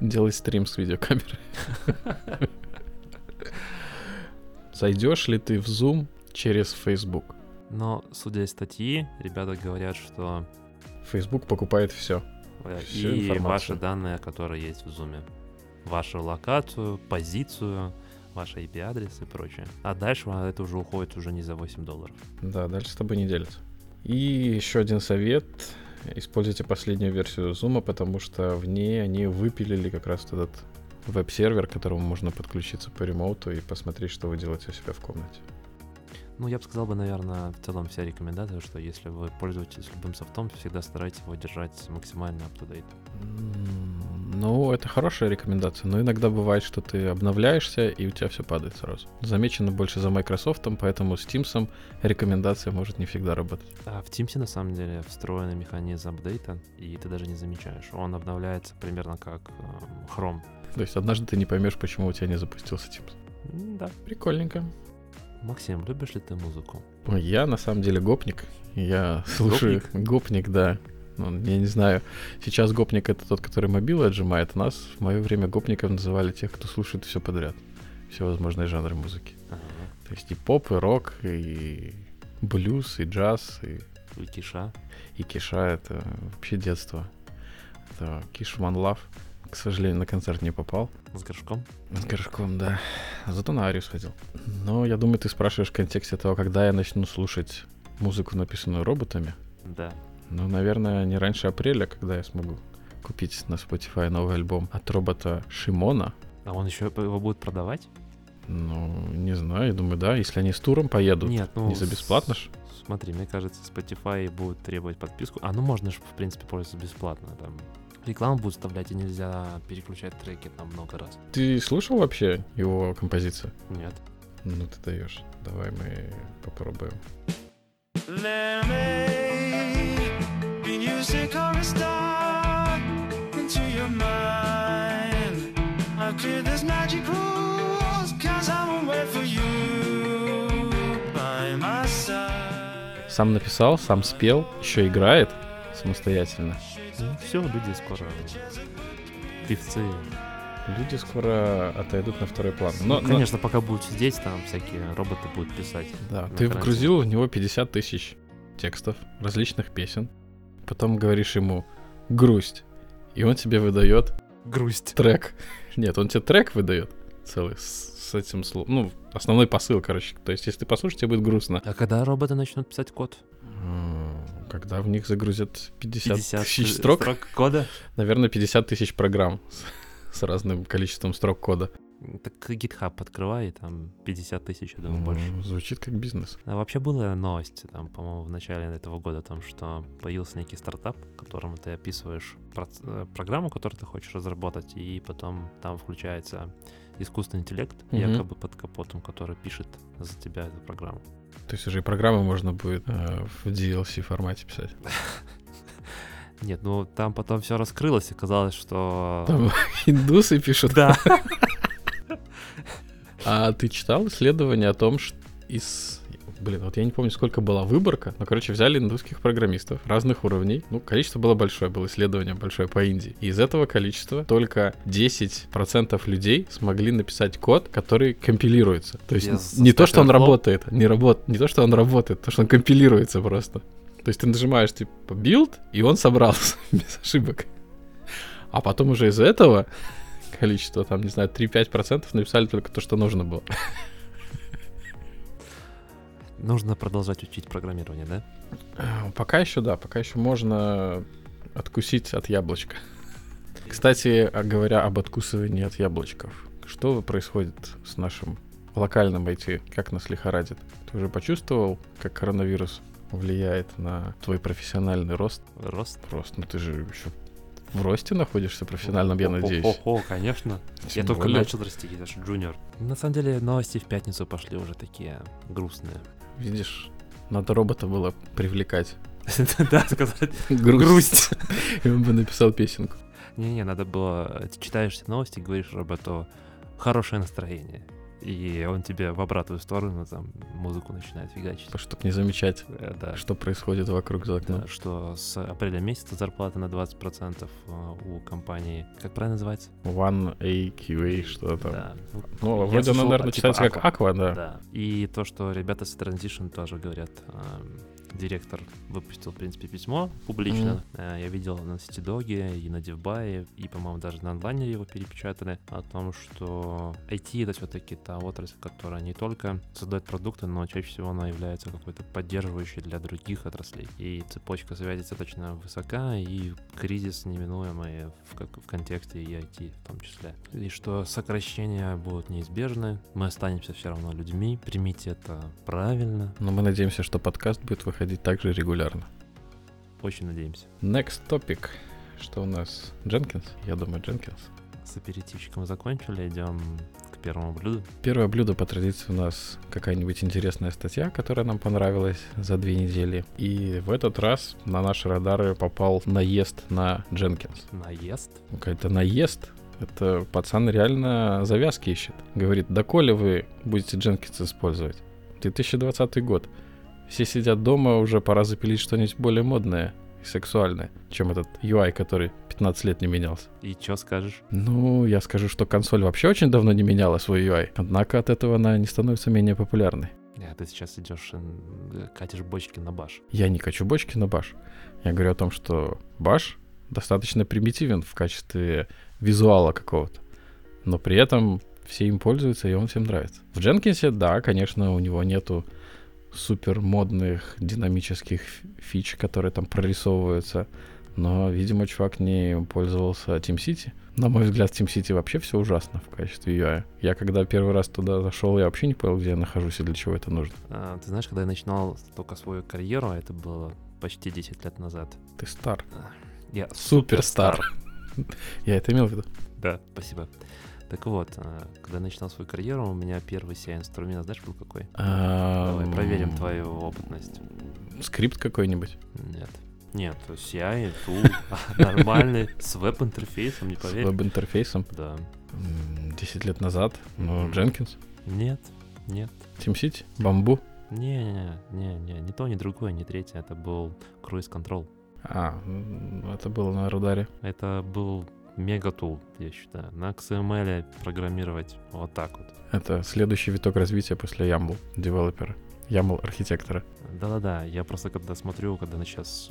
Делай стрим с видеокамерой. Зайдешь ли ты в Zoom через Facebook? Но, судя из статьи, ребята говорят, что Facebook покупает все. э, и ваши данные, которые есть в зуме. Вашу локацию, позицию, ваш IP-адрес и прочее. А дальше это уже уходит уже не за 8 долларов. Да, дальше с тобой не делятся. И еще один совет. Используйте последнюю версию Zoom, потому что в ней они выпилили как раз этот веб-сервер, к которому можно подключиться по ремоуту и посмотреть, что вы делаете у себя в комнате. Ну, я бы сказал бы, наверное, в целом вся рекомендация, что если вы пользуетесь любым софтом, всегда старайтесь его держать максимально up-to-date. Ну, это хорошая рекомендация, но иногда бывает, что ты обновляешься, и у тебя все падает сразу. Замечено больше за Microsoft, поэтому с Teams рекомендация может не всегда работать. А в Teams на самом деле встроенный механизм апдейта, и ты даже не замечаешь. Он обновляется примерно как эм, Chrome. То есть однажды ты не поймешь, почему у тебя не запустился Teams. Да. Прикольненько. Максим, любишь ли ты музыку? Я на самом деле гопник. Я слушаю гопник, да. Ну, я не знаю. Сейчас гопник это тот, который мобилы отжимает. Нас в мое время гопников называли тех, кто слушает все подряд. Все возможные жанры музыки. Ага. То есть и поп, и рок, и блюз, и джаз, и, И Киша. и киша. Это вообще детство. Это Киш One Love. К сожалению, на концерт не попал. С горшком? С горшком, да. Зато на Арию сходил. Но я думаю, ты спрашиваешь в контексте того, когда я начну слушать музыку, написанную роботами. Да. Ну, наверное, не раньше апреля, когда я смогу купить на Spotify новый альбом от робота Шимона. А он еще его будет продавать? Ну, не знаю, я думаю, да. Если они с туром поедут, Нет, ну... не за бесплатно ж. Смотри, мне кажется, Spotify будет требовать подписку. А ну можно же, в принципе, пользоваться бесплатно. Там рекламу будут вставлять, и нельзя переключать треки там много раз. Ты слушал вообще его композицию? Нет. Ну, ты даешь. Давай мы попробуем. Сам написал, сам спел, еще играет самостоятельно. Ну, все, люди скоро певцы. Люди скоро отойдут на второй план. Но, ну, но- конечно, пока будут сидеть, там всякие роботы будут писать. Да, ты карантине. вгрузил в него 50 тысяч текстов, различных песен. Потом говоришь ему «грусть», и он тебе выдает Грусть. трек. Нет, он тебе трек выдает целый с, с этим словом. Ну, основной посыл, короче. То есть, если ты послушаешь, тебе будет грустно. А когда роботы начнут писать код? Когда в них загрузят 50, 50 тысяч строк, кода? наверное, 50 тысяч программ с, с разным количеством строк кода. Так GitHub открывай, и там 50 тысяч, я думаю, больше. М, Звучит как бизнес. А вообще была новость, там, по-моему, в начале этого года, о том, что появился некий стартап, в котором ты описываешь э, программу, которую ты хочешь разработать, и потом там включается искусственный интеллект, Мгм. якобы под капотом, который пишет за тебя эту программу. То есть уже и программы можно будет э, в DLC формате писать. Нет, ну там потом все раскрылось, и казалось, что... Там индусы пишут. Да. А ты читал исследование о том, что из блин, вот я не помню, сколько была выборка, но, короче, взяли индусских программистов разных уровней. Ну, количество было большое, было исследование большое по Индии. И из этого количества только 10% людей смогли написать код, который компилируется. То есть Без не то, что он работает, не, работ... не то, что он работает, то, что он компилируется просто. То есть ты нажимаешь, типа, build, и он собрался без ошибок. А потом уже из этого количество, там, не знаю, 3-5% написали только то, что нужно было. Нужно продолжать учить программирование, да? А, Пока еще, да, пока еще можно откусить от яблочка. Кстати, а говоря об откусывании от яблочков, что происходит с нашим локальным IT? Как нас лихорадит? Ты уже почувствовал, как коронавирус влияет на твой профессиональный рост? Рост. Рост, ну ты же еще в росте находишься профессиональном, я надеюсь. О, конечно. Я Тем только более. начал расти, я же джуниор. На самом деле, новости в пятницу пошли уже такие грустные. Видишь, надо робота было привлекать. Да, сказать. Грусть. И он бы написал песенку. Не-не, надо было... Ты читаешь новости, говоришь роботу «хорошее настроение». И он тебе в обратную сторону там музыку начинает фигачить. Чтобы не замечать, Э, Да, что происходит вокруг за окном. Да, что с апреля месяца зарплата на 20% э, у компании, как правильно называется? One AQA, что там. Да. Ну, Я вроде слышал, оно, наверное, типа читается как Aqua, да. Да. И то, что ребята с Transition тоже говорят, эм, директор выпустил, в принципе, письмо публично. Э, Я видел на Ситидоге и на Девбае, и, по-моему, даже на онлайне его перепечатали, о том, что IT — это все-таки та отрасль, которая не только создает продукты, но чаще всего она является какой-то поддерживающей для других отраслей. И цепочка связи достаточно высока, и кризис неминуемый в, как- в контексте и IT в том числе. И что сокращения будут неизбежны, мы останемся все равно людьми, примите это правильно, Но мы надеемся, что подкаст будет выходить также регулярно. очень надеемся. Next topic. Что у нас? Дженкинс? Я думаю, Дженкинс. С аперитивчиком закончили, идем к первому блюду. Первое блюдо по традиции у нас какая-нибудь интересная статья, которая нам понравилась за две недели. И в этот раз на наши радары попал наезд на Дженкинс. Наезд. Ну, Какой-то наезд. Это пацан реально завязки ищет. Говорит, доколе вы будете Дженкинс использовать? 2020 год. Все сидят дома, уже пора запилить что-нибудь более модное и сексуальное, чем этот UI, который 15 лет не менялся. И что скажешь? Ну, я скажу, что консоль вообще очень давно не меняла свой UI. Однако от этого она не становится менее популярной. А, ты сейчас идешь, м, катишь бочки на баш. Я не качу бочки на баш. Я говорю о том, что баш достаточно примитивен в качестве визуала какого-то. Но при этом все им пользуются, и он всем нравится. В Дженкинсе, да, конечно, у него нету супер модных динамических фич, которые там прорисовываются. Но, видимо, чувак не пользовался TeamCity. На мой взгляд, в TeamCity вообще все ужасно в качестве UI. Я когда первый раз туда зашел, я вообще не понял, где я нахожусь и для чего это нужно. А, ты знаешь, когда я начинал только свою карьеру, а это было почти 10 лет назад. Ты стар. Я Superstar. Я это имел в виду. Да, спасибо. Так вот, а, когда я начинал свою карьеру, у меня первый CI-инструмент, знаешь, был какой? Давай Давай проверим твою опытность. Скрипт какой-нибудь. Нет. Нет, CI, tool, нормальный, с веб-интерфейсом, не С поверь. веб-интерфейсом. Да. 10 лет назад. Ну. Jenkins. Нет, нет. TeamCity. Bamboo. Не-не-не, не то, ни другое, ни третье. Это был Cruise Control. А, это было на радаре. Это был мега- tool, я считаю. На XML программировать вот так вот. Это следующий виток развития после YAML девелопера. YAML архитектора. Да-да-да, я просто когда смотрю, когда сейчас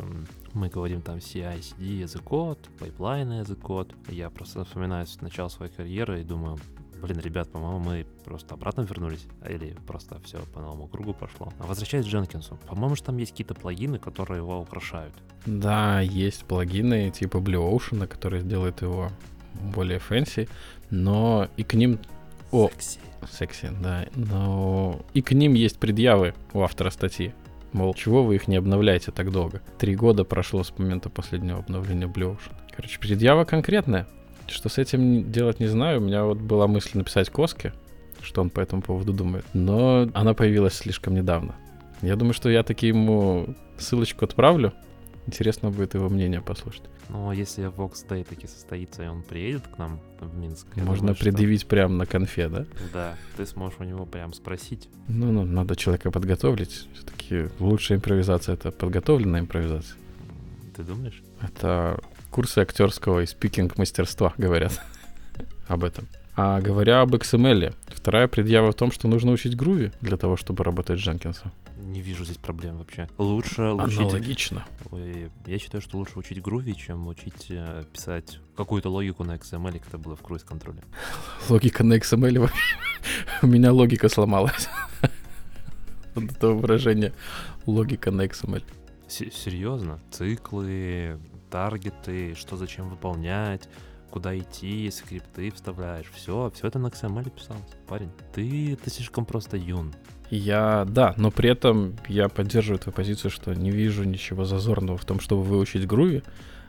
мы говорим там CI, CD, as code, pipeline as code, я просто вспоминаю с начала своей карьеры и думаю, блин, ребят, по-моему, мы просто обратно вернулись, или просто все по новому кругу пошло. А возвращаясь к Jenkins у, по-моему, же там есть какие-то плагины, которые его украшают. Да, есть плагины типа Blue Ocean, которые делают его более fancy, но и к ним... О, Секси. секси, да. Но и к ним есть предъявы у автора статьи. Мол, чего вы их не обновляете так долго? Три года прошло с момента последнего обновления Blue Ocean. Короче, предъява конкретная. Что с этим делать, не знаю. У меня вот была мысль написать Коске, что он по этому поводу думает. Но она появилась слишком недавно. Я думаю, что я таки ему ссылочку отправлю Интересно будет его мнение послушать. Но если Vox Day таки состоится, и он приедет к нам в Минск, Можно думаю, что- предъявить прямо на конфе, да? Да, ты сможешь у него прям спросить. Ну, ну, надо человека подготовить. Все-таки лучшая импровизация — это подготовленная импровизация. Ты думаешь? Это курсы актерского и спикинг мастерства говорят об этом. А говоря об XML, вторая предъява в том, что нужно учить груви для того, чтобы работать с Дженкинсом. Не вижу здесь проблем вообще. Лучше учить... Аналогично. Я считаю, что лучше учить груви, чем учить э, писать какую-то логику на XML, как это было в круиз-контроле. Логика на XML вообще- У меня логика сломалась. Вот это выражение логика на XML. Се- Серьезно? Циклы, таргеты, что зачем выполнять, куда идти, скрипты вставляешь. Все, все это на XML писалось. Парень, ты, ты слишком просто юн. Я, да, но при этом я поддерживаю твою позицию, что не вижу ничего зазорного в том, чтобы выучить груви.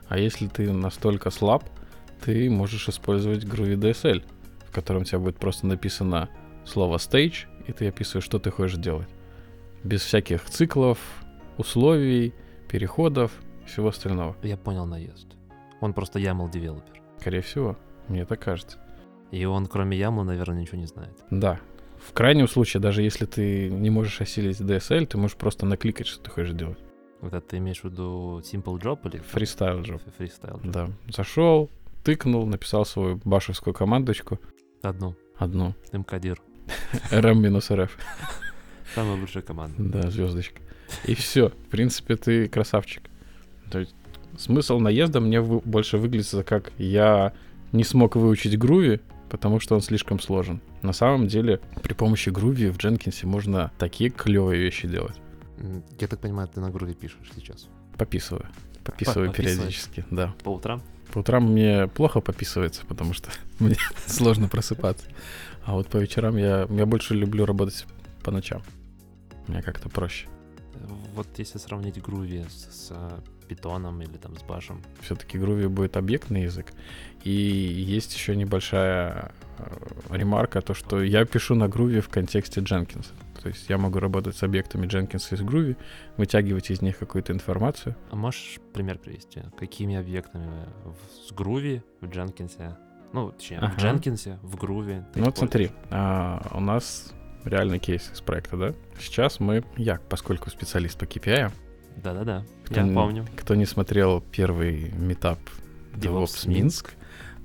А если ты настолько слаб, ты можешь использовать Groovy DSL, в котором у тебя будет просто написано слово stage, и ты описываешь, что ты хочешь делать. Без всяких циклов, условий, переходов, всего остального. Я понял наезд. Он просто YAML developer. Скорее всего, мне так кажется. И он, кроме YAML, наверное, ничего не знает. Да. В крайнем случае, даже если ты не можешь осилить DSL, ты можешь просто накликать, что ты хочешь делать. Это ты имеешь в виду Simple Job или... Freestyle job. Freestyle job? Да. Зашел, тыкнул, написал свою башевскую командочку. Одну. Одну. МКДИР. RM-RF. Самая лучшая команда. Да, звездочка. И все. В принципе, ты красавчик. То есть смысл наезда мне вы- больше выглядит как я не смог выучить груви, потому что он слишком сложен. На самом деле, при помощи груви в Дженкинсе можно такие клевые вещи делать. Я так понимаю, ты на груве пишешь сейчас. Пописываю. Пописываю периодически, да. По утрам? По утрам мне плохо пописывается, потому что мне сложно просыпаться. А вот по вечерам я, я больше люблю работать по ночам. Мне как-то проще. Вот если сравнить груви с, с, питоном или там с башем, Все-таки Groovy будет объектный язык. И есть еще небольшая э, ремарка, то, что я пишу на Groovy в контексте Jenkins. То есть я могу работать с объектами Jenkins из Groovy, вытягивать из них какую-то информацию. А можешь пример привести? Какими объектами в, с груви в Дженкинсе, ну, точнее, в Ага. В груве ты Ну вот смотри, а, у нас реальный кейс из проекта, да? Сейчас мы, я, поскольку специалист по KPI, Да-да-да, я помню. кто не смотрел первый метап DevOps DevOps Минск,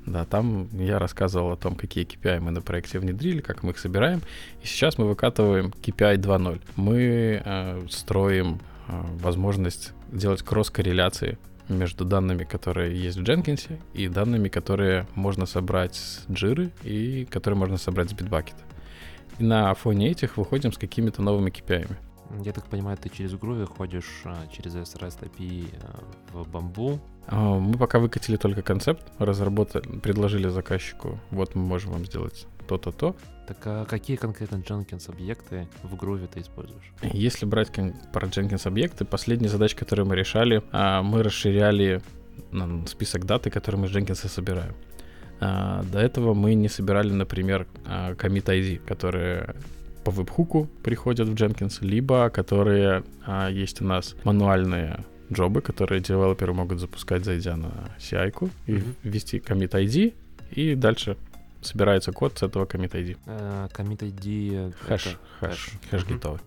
да, там я рассказывал о том, какие KPI мы на проекте внедрили, как мы их собираем. И сейчас мы выкатываем KPI 2.0. Мы э, строим э, возможность делать кросс-корреляции между данными, которые есть в Jenkins, и данными, которые можно собрать с Jira и которые можно собрать с Bitbucket. И на фоне этих выходим с какими-то новыми KPI. -ами. Я так понимаю, ты через груви ходишь а, через SREST API а, в бамбу. А, Мы пока выкатили только концепт, разработали, предложили заказчику, вот мы можем вам сделать то-то, то. Так а какие конкретно Jenkins объекты в груве ты используешь? Если брать про Jenkins объекты, последняя задача, которую мы решали, а, мы расширяли список даты, которые мы с Jenkins собираем. До этого мы не собирали, например, commit ID, которые по веб-хуку приходят в Jenkins, либо которые а, есть у нас мануальные джобы, которые девелоперы могут запускать, зайдя на CI-ку и ввести commit ID, и дальше собирается код с этого commit ID. Э, Commit ID... Хэш, хэш, хэш гитовый.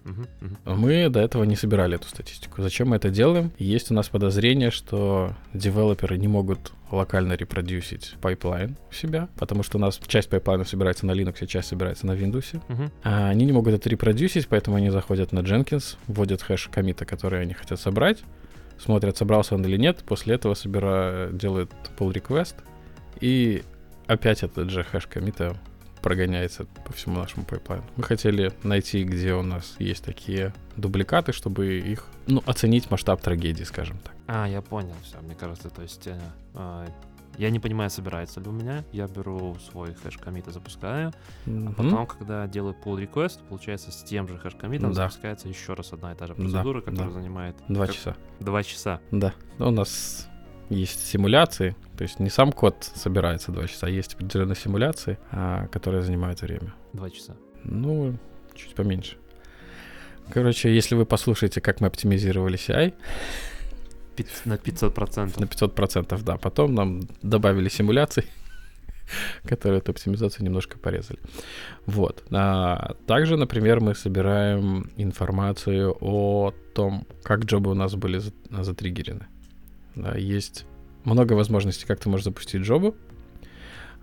Мы до этого не собирали эту статистику. Зачем мы это делаем? Есть у нас подозрение, что девелоперы не могут локально репродюсить pipeline у себя, потому что у нас часть пайплайна собирается на Linux, часть собирается на Windows. Мгм. А они не могут это репродюсить, поэтому они заходят на Jenkins, вводят хэш комита, который они хотят собрать, смотрят, собрался он или нет, после этого собира... делают pull request, и опять этот же хэш комита прогоняется по всему нашему пайплайну. Мы хотели найти, где у нас есть такие дубликаты, чтобы их, ну, оценить масштаб трагедии, скажем так. А, я понял, все, мне кажется, то есть... э, а, я не понимаю, собирается ли у меня. Я беру свой хэш комит и запускаю. А Мгм. потом, когда делаю pull request, получается, с тем же хэш комитом Да. запускается еще раз одна и та же Да, процедура, которая да. занимает Два как- часа. Два часа. Да. У нас есть симуляции, то есть не сам код собирается два часа, а есть определенные симуляции, а, которые занимают время. Два часа. Ну, чуть поменьше. Короче, если вы послушаете, как мы оптимизировали CI, на 500%. на 500%, да. Потом нам добавили симуляций, которые эту оптимизацию немножко порезали. Вот. А также, например, мы собираем информацию о том, как джобы у нас были за- затриггерены. Есть много возможностей, как ты можешь запустить джобу.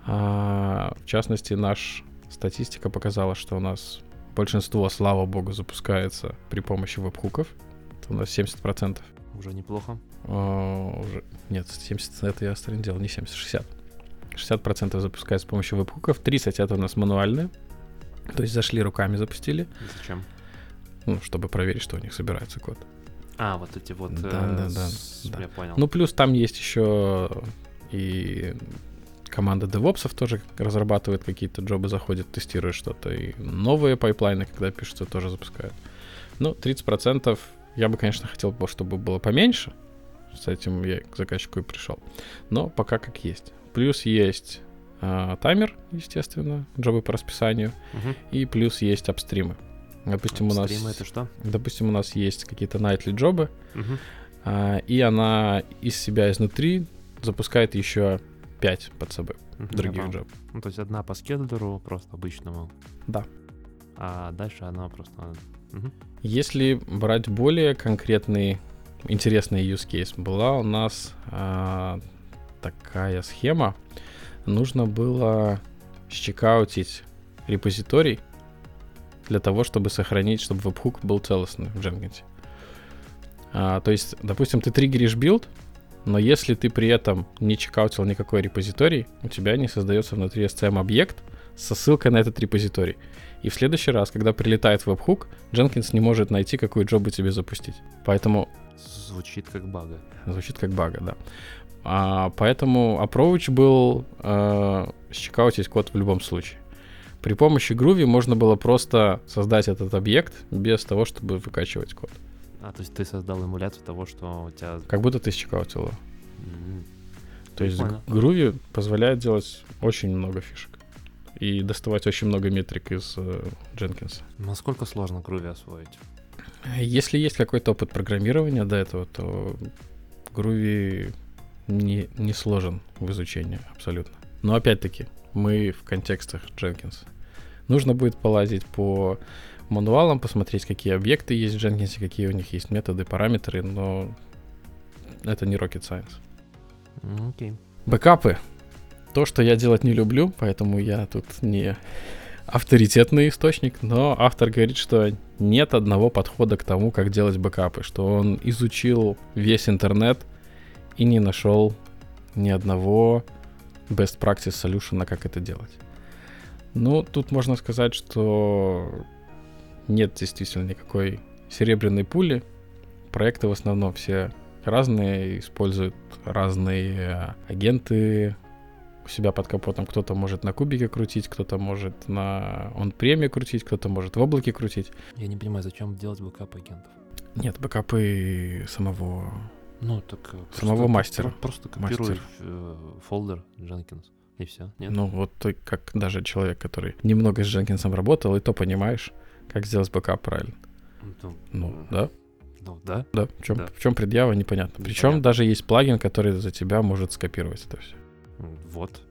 А, в частности, наша статистика показала, что у нас большинство, слава богу, запускается при помощи веб-хуков. Это у нас 70%. Уже неплохо. А, уже... Нет, 70 это я старин делал, не 70, 60. 60% запускается с помощью веб-хуков, 30 это у нас мануальные. То есть зашли руками, запустили, Зачем? ну, чтобы проверить, что у них собирается код. А, вот эти вот... Да, э, да, да, с- да. Я понял. Ну, плюс там есть еще и команда девопсов тоже разрабатывает какие-то джобы, заходит, тестирует что-то. И новые пайплайны, когда пишутся, тоже запускают. Ну, 30% я бы, конечно, хотел, бы, чтобы было поменьше. С этим я к заказчику и пришел. Но пока как есть. Плюс есть а, таймер, естественно, джобы по расписанию. Мгм. И плюс есть upstream ы. Допустим, у нас... Стримы это что? Допустим, у нас есть какие-то nightly джобы, Мгм. а, и она из себя изнутри запускает еще 5 под собой я других джоб. Ну, то есть одна по скедлеру, просто обычному. Да. А дальше она просто... Мгм. Если брать более конкретный интересный use case, была у нас а, такая схема. Нужно было счекаутить репозиторий для того, чтобы сохранить, чтобы веб-хук был целостный в Jenkins. А, то есть, допустим, ты триггеришь build, но если ты при этом не чекаутил никакой репозиторий, у тебя не создается внутри SCM-объект со ссылкой на этот репозиторий. И в следующий раз, когда прилетает веб-хук, Jenkins не может найти, какую джобу тебе запустить. Поэтому Звучит как бага. звучит как бага, да. А, поэтому approach был э, счекаутить код в любом случае. При помощи Groovy можно было просто создать этот объект без того, чтобы выкачивать код. А, то есть ты создал эмуляцию того, что у тебя... Как будто ты счекаутил. М, То есть Прикольно. Groovy позволяет делать очень много фишек. И доставать очень много метрик из э, Jenkins. Насколько сложно Groovy освоить? Если есть какой-то опыт программирования до этого, то Groovy не, не сложен в изучении абсолютно. Но опять-таки, мы в контекстах Jenkins. Нужно будет полазить по мануалам, посмотреть, какие объекты есть в Jenkins, какие у них есть методы, параметры, но это не rocket science. Окей. Бэкапы. То, что я делать не люблю, поэтому я тут не авторитетный источник, но автор говорит, что нет одного подхода к тому, как делать бэкапы, что он изучил весь интернет и не нашел ни одного best practice solution, как это делать. Ну, тут можно сказать, что нет действительно никакой серебряной пули. Проекты в основном все разные, используют разные агенты у себя под капотом. Кто-то может на кубике крутить, кто-то может на он преме крутить, кто-то может в облаке крутить. Я не понимаю, зачем делать бэкап агентов? Нет, бэкапы самого... Ну, так... э, Самого просто- мастера. про- Просто копируй Мастер. э, folder Jenkins, и все. Нет? Ну, вот ты как даже человек, который немного с Jenkins ом работал, и то понимаешь, как сделать бэкап правильно. Ну, Ну, да, Ну, да. да. В чем, Да. в чем предъява, непонятно. Причем Непонятно. даже есть плагин, который за тебя может скопировать это все. Вот.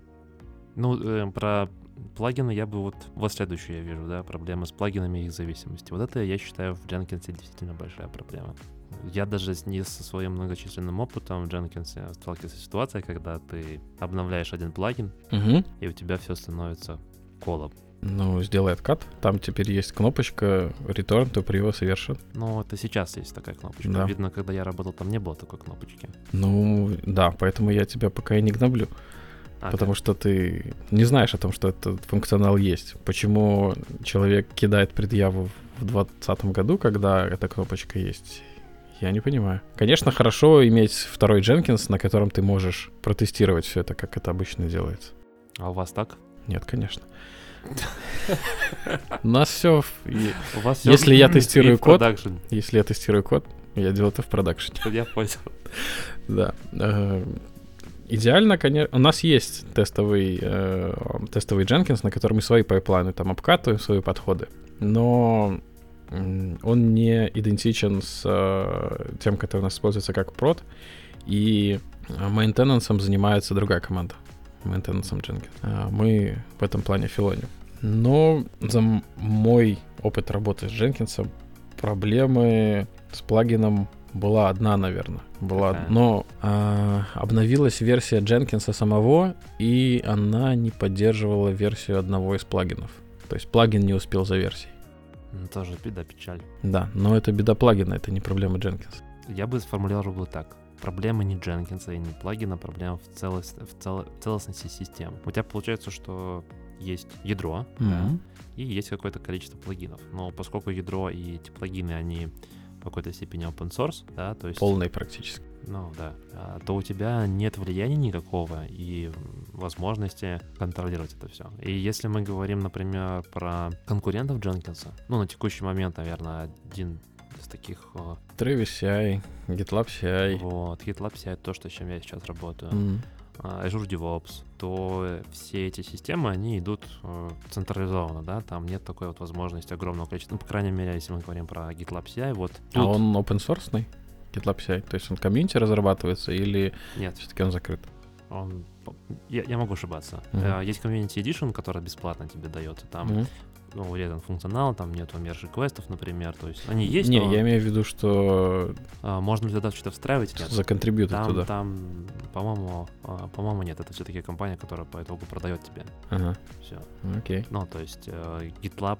Ну, э, про плагины я бы вот... Вот следующее я вижу, да, проблема с плагинами и их зависимости. Вот это, я считаю, в Jenkins действительно большая проблема. Я даже не со своим многочисленным опытом в Jenkins сталкивался с ситуацией, когда ты обновляешь один плагин, Угу. и у тебя все становится колом. Ну, сделай откат. Там теперь есть кнопочка Return to Previous Version. Но это сейчас есть такая кнопочка. Да. Видно, когда я работал, там не было такой кнопочки. Ну, да, поэтому я тебя пока и не гноблю. А, потому что ты не знаешь о том, что этот функционал есть. Почему человек кидает предъяву в 2020 году, когда эта кнопочка есть? Я не понимаю. Конечно, хорошо иметь второй Jenkins, на котором ты можешь протестировать все это, как это обычно делается. А у вас так? Нет, конечно. У нас все... Если я тестирую код-. Если я тестирую код, я делаю это в продакшене. Я понял. Да. Э, Идеально, конечно, у нас есть тестовый, э, тестовый Jenkins, на котором мы свои пайплайны там обкатываем, свои подходы. Но он не идентичен с э, тем, который у нас используется как прод, и э, мейнтенансом занимается другая команда. Мейнтенансом Jenkins. А Мы в этом плане филоним. Но за мой опыт работы с Jenkins проблемы с плагином была одна, наверное. Была, Какая? но а, обновилась версия Jenkins самого, и она не поддерживала версию одного из плагинов. То есть плагин не успел за версией. Ну, Тоже беда, печаль. Да, но это беда плагина, это не проблема Jenkins. Я бы сформулировал так. Проблема не Дженкинса и не плагина, проблема в, целост- в цело- целостности системы. У тебя получается, что есть ядро, да, Мгм. и есть какое-то количество плагинов. Но поскольку ядро и эти плагины, они в какой-то степени open source, да, то есть... Полный практически. Ну да. А, То у тебя нет влияния никакого и возможности контролировать это все. И если мы говорим, например, про конкурентов Дженкинса, ну на текущий момент, наверное, один из таких э, Travis CI, GitLab CI. вот GitLab CI, то, что, с чем я сейчас работаю, а, Azure DevOps, то все эти системы, они идут централизованно, да, там нет такой вот возможности огромного количества, ну, по крайней мере, если мы говорим про GitLab CI, вот А тут он open source GitLab CI? То есть он комьюнити разрабатывается или нет, все-таки он закрыт? он, я, я могу ошибаться. Э, Есть Community Edition, который бесплатно тебе дается, там Мгм. ну, урезан функционал, там нету мерджи квестов, например, то есть они есть, Не, но, я имею в виду, что а, можно ли туда что-то встраивать, нет. законтрибьютить Там, туда. там, по-моему, а, по-моему, нет, это все-таки компания, которая по итогу продает тебе Ага, все. окей. Ну, то есть э, GitLab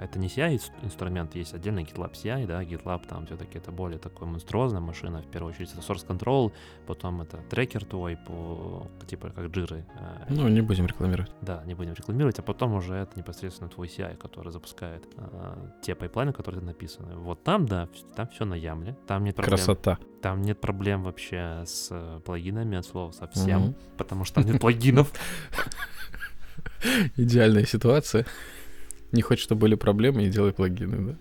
это не CI инструмент, есть отдельный GitLab CI, да, GitLab там все-таки это более такой монструозная машина, в первую очередь это source control, потом это трекер твой по типа как джиры, э, Ну, не будем рекламировать. да, не будем рекламировать, а потом уже это непосредственно твой CI, который запускает э, те пайплайны, которые написаны. Вот там, да, там все на YAML е, там нет проблем, Красота. там нет проблем вообще с э, плагинами от слова совсем, Мгм. потому что там нет плагинов. Идеальная ситуация. Не хочешь, чтобы были проблемы, не делай плагины, да?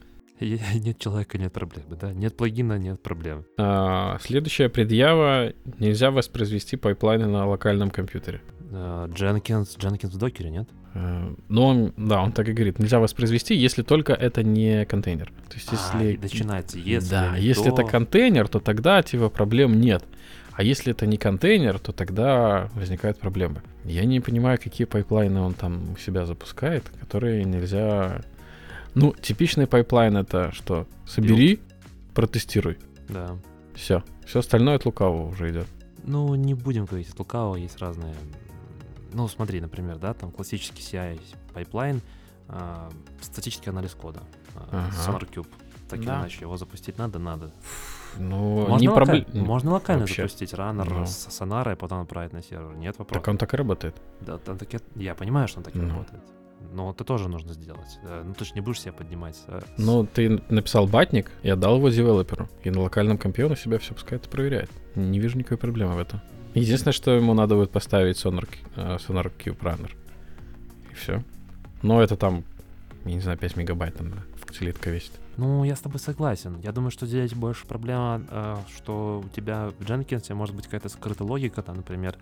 И Нет человека, нет проблемы, да, нет плагина, нет проблем. А, следующая предъява. Нельзя воспроизвести пайплайны на локальном компьютере. Э, Jenkins, Jenkins в Docker е, нет? Э, Но он, да, он так и говорит, нельзя воспроизвести, если только это не контейнер. То есть, А, если... и начинается, если да, если то- это контейнер, то тогда типа проблем нет. А если это не контейнер, то тогда возникают проблемы. Я не понимаю, какие пайплайны он там у себя запускает, которые нельзя... Ну, типичный пайплайн это что? Собери, протестируй. Да. Все. Все остальное от лукавого уже идет. Ну, не будем говорить, от лукавого есть разные... Ну, смотри, например, да, там классический CI пайплайн, а, статический анализ кода, а, Ага. SonarQube. Так или Да. иначе, его запустить надо, надо. Ну, Можно, не проблема. можно локально вообще. запустить runner Ну. с сонара и потом отправить на сервер. Нет вопросов. Так он так и работает. Да, там таки... Я понимаю, что он так и Ну. работает. Но это тоже нужно сделать. Э, Ну, ты же не будешь себя поднимать. с- Ну, ты написал батник и отдал его девелоперу. И на локальном компе он у себя все пускает и проверяет. Не вижу никакой проблемы в этом. Единственное, что ему надо будет поставить Sonar, э, Sonar Cube Runner. И все. Но это там, я не знаю, 5 мегабайт да, слитка весит. Ну, я с тобой согласен. Я думаю, что здесь больше проблема, э, что у тебя в Jenkins может быть какая-то скрытая логика, там, например,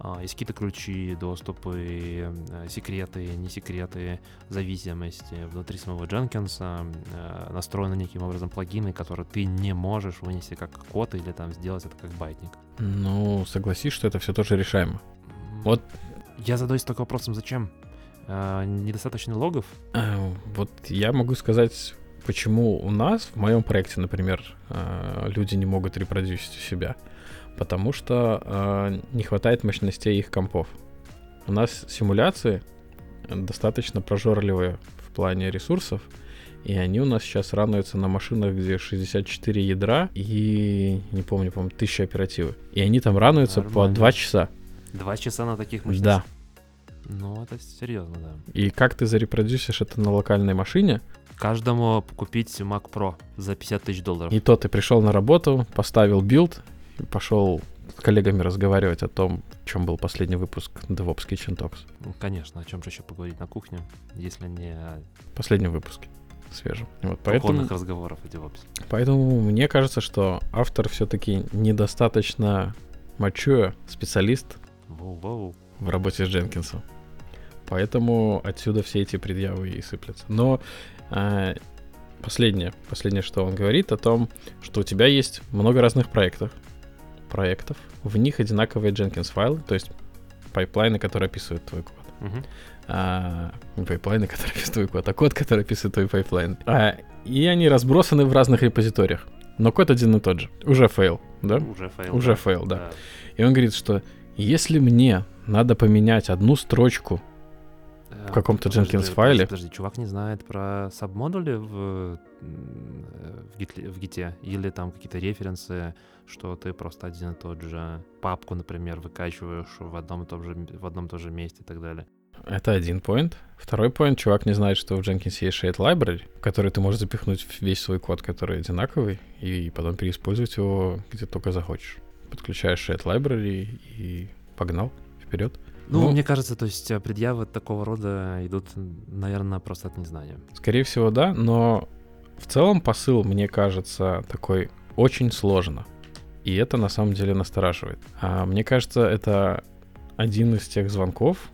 а, есть какие-то ключи, доступы, э, секреты, не секреты, зависимости внутри самого Jenkins, э, настроены неким образом плагины, которые ты не можешь вынести как код или там сделать это как байтник. Ну, согласись, что это все тоже решаемо. Вот. Я задаюсь только вопросом, зачем? Э, недостаточно логов? Э, Вот я могу сказать, почему у нас, в моем проекте, например, э, люди не могут репродюсить у себя. Потому что э, не хватает мощностей их компов. У нас симуляции достаточно прожорливые в плане ресурсов, и они у нас сейчас рануются на машинах, где 64 ядра и, не помню, по-моему, 1000 оперативы. И они там рануются по Нормально. 2 часа. Два часа на таких Да. мощностях? Ну, это серьезно, да. И как ты зарепродюсишь это на локальной машине, Каждому купить Mac Pro за 50 тысяч долларов. И то ты пришел на работу, поставил build, пошел с коллегами разговаривать о том, в чем был последний выпуск DevOps Kitchen Talks. Ну, конечно, о чем же еще поговорить на кухне, если не о Последнем выпуске свежем. Вот, поэтому, разговоров о DevOps. поэтому мне кажется, что автор все-таки недостаточно mature специалист Воу-воу. в работе с Jenkins ом. Поэтому отсюда все эти предъявы и сыплятся. Но последнее, последнее, что он говорит о том, что у тебя есть много разных проектов, проектов, в них одинаковые Jenkins файлы, то есть пайплайны, которые описывают твой код. Мгм. А, не пайплайны, которые описывают твой код, а код, который описывает твой пайплайн. А, и они разбросаны в разных репозиториях. Но код один и тот же. Уже fail, да? Уже fail. Уже fail, да. И он говорит, что если мне надо поменять одну строчку, в каком-то подожди, Jenkins подожди, файле. Подожди, чувак не знает про сабмодули в, э, в, гитле- в Git е или там какие-то референсы, что ты просто один и тот же папку, например, выкачиваешь в одном и том же, в одном и том же месте и так далее. это один point. Второй point, чувак не знает, что в Jenkins есть shared library, в который ты можешь запихнуть весь свой код, который одинаковый, и потом переиспользовать его где только захочешь. Подключаешь shared library и погнал вперед. Ну, Ну. мне кажется, то есть э, предъявы такого рода идут, наверное, просто от незнания. Скорее всего, да, но в целом посыл, мне кажется, такой очень сложно. И это на самом деле настораживает. А мне кажется, это один из тех звонков,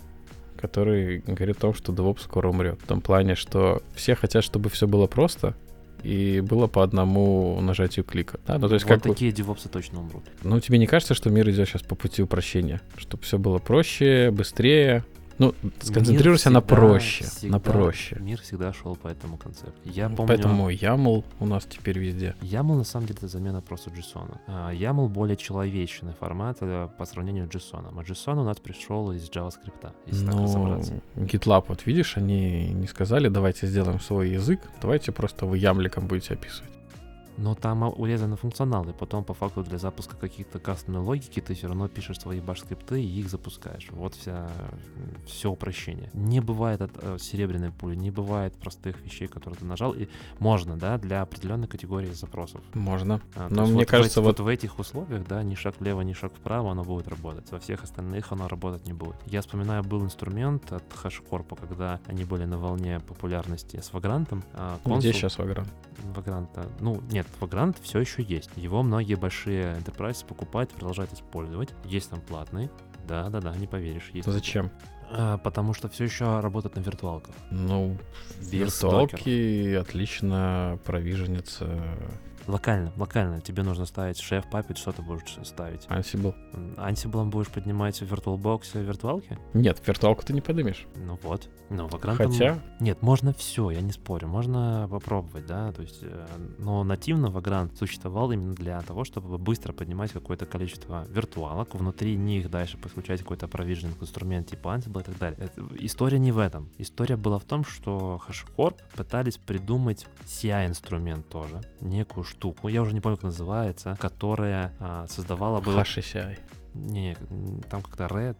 который говорит о том, что DevOps скоро умрет. В том плане, что все хотят, чтобы все было просто и было по одному нажатию клика. Да? Ну, то есть вот как бы- такие девопсы точно умрут. ну, тебе не кажется, что мир идет сейчас по пути упрощения? Чтобы все было проще, быстрее? Ну, сконцентрируйся на всегда- проще, на всегда- проще. Мир всегда шел по этому концепту. Я помню... Поэтому YAML у нас теперь везде. YAML на самом деле это замена просто JSON. А, YAML более человечный формат э, по сравнению с JSON. А JSON у нас пришел из JavaScript, если разобраться. GitLab, вот видишь, они не сказали, давайте сделаем свой язык, давайте просто вы ямликом будете описывать. Но там урезаны функционалы. Потом, по факту, для запуска каких-то кастомной логики ты все равно пишешь свои баш-скрипты и их запускаешь. Вот вся, все упрощение. Не бывает от, э, серебряной пули, не бывает простых вещей, которые ты нажал. И можно, да, для определенной категории запросов. Можно. А, Но мне вот в кажется, эти- вот- в этих условиях, да, ни шаг влево, ни шаг вправо, оно будет работать. Во всех остальных оно работать не будет. Я вспоминаю, был инструмент от HashiCorp, когда они были на волне популярности с Vagrant. а, Где консул- сейчас Vagrant? Vagrant, ну, нет, Vagrant все еще есть. Его многие большие enterprise покупают продолжают использовать. Есть там платный. Да, да, да, не поверишь. Есть. Зачем? А, потому что все еще работает на виртуалках. Ну, Без виртуалки отлично провиженятся Локально, локально. Тебе нужно ставить шеф, папит, что ты будешь ставить. Ansible. Ансиблом будешь поднимать в VirtualBox виртуалки? Нет, виртуалку ты не поднимешь. Ну вот. Ну, Vagrant... Хотя, Нет, можно все, я не спорю. Можно попробовать, да. То есть, э, но нативно Vagrant существовал именно для того, чтобы быстро поднимать какое-то количество виртуалок, внутри них дальше подключать какой-то провиженный инструмент типа Ansible и так далее. Это- история не в этом. История была в том, что HashiCorp пытались придумать CI-инструмент тоже, некую штуку, я уже не помню, как называется, которая а, создавала было... HCI. Не, там как-то Red,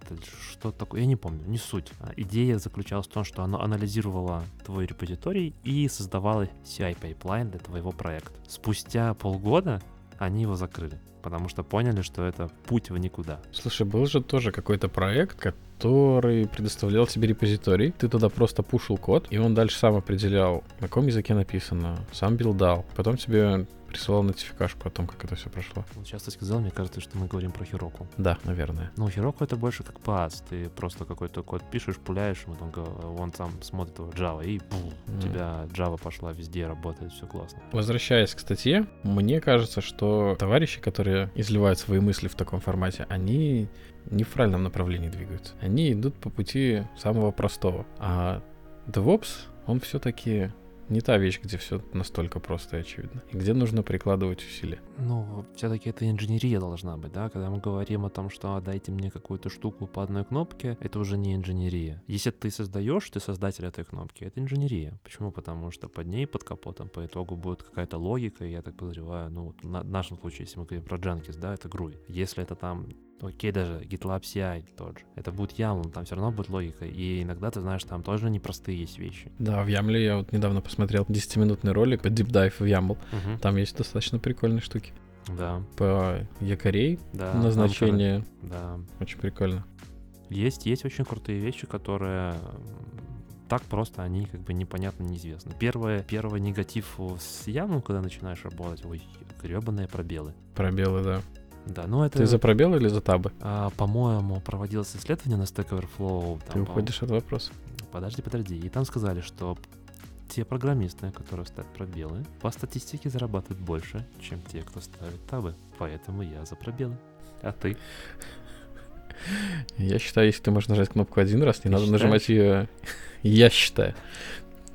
что-то такое, я не помню, не суть. А, Идея заключалась в том, что оно анализировало твой репозиторий и создавало CI-пайплайн для твоего проекта. Спустя полгода они его закрыли, потому что поняли, что это путь в никуда. Слушай, был же тоже какой-то проект, который предоставлял тебе репозиторий. Ты туда просто пушил код, и он дальше сам определял, на каком языке написано, сам билдал. Потом тебе присылал нотификашку о том, как это все прошло. Сейчас ты сказал, мне кажется, что мы говорим про Heroku. Да, наверное. Ну, Heroku это больше как пас. Ты просто какой-то код пишешь, пуляешь, ему там го- он сам смотрит его Java, и бу, у Мгм. тебя Java пошла везде, работает, все классно. Возвращаясь к статье, мне кажется, что товарищи, которые изливают свои мысли в таком формате, они не в правильном направлении двигаются. Они идут по пути самого простого. А DevOps, он все-таки не та вещь, где все настолько просто и очевидно. И где нужно прикладывать усилия. Ну, все-таки это инженерия должна быть, да? Когда мы говорим о том, что дайте мне какую-то штуку по одной кнопке, это уже не инженерия. Если ты создаешь, ты создатель этой кнопки, это инженерия. Почему? Потому что под ней, под капотом, по итогу будет какая-то логика, я так подозреваю, ну, вот нашем случае, если мы говорим про Jenkins, да, это GRUI. Если это там Окей, даже GitLab CI тот же. Это будет YAML, там все равно будет логика. И иногда, ты знаешь, там тоже непростые есть вещи. Да, в Ямле я вот недавно посмотрел 10-минутный ролик по Deep Dive в Ямл. Там есть достаточно прикольные штуки. Да, По якорей да. назначение. Да, Очень прикольно. Есть, есть очень крутые вещи, которые так просто они как бы непонятно, неизвестны. Первое, первый негатив с ямом, когда начинаешь работать, ой, гребаные пробелы. Пробелы, да. Да, ну это, Ты за пробелы или за табы? а, по-моему, проводилось исследование на Stack Overflow. там, Ты уходишь от вопроса. Подожди, подожди. И там сказали, что те программисты, которые ставят пробелы, по статистике зарабатывают больше, чем те, кто ставит табы. Поэтому я за пробелы. А ты? Я считаю, если ты можешь нажать кнопку один раз, не надо нажимать ее... Я считаю.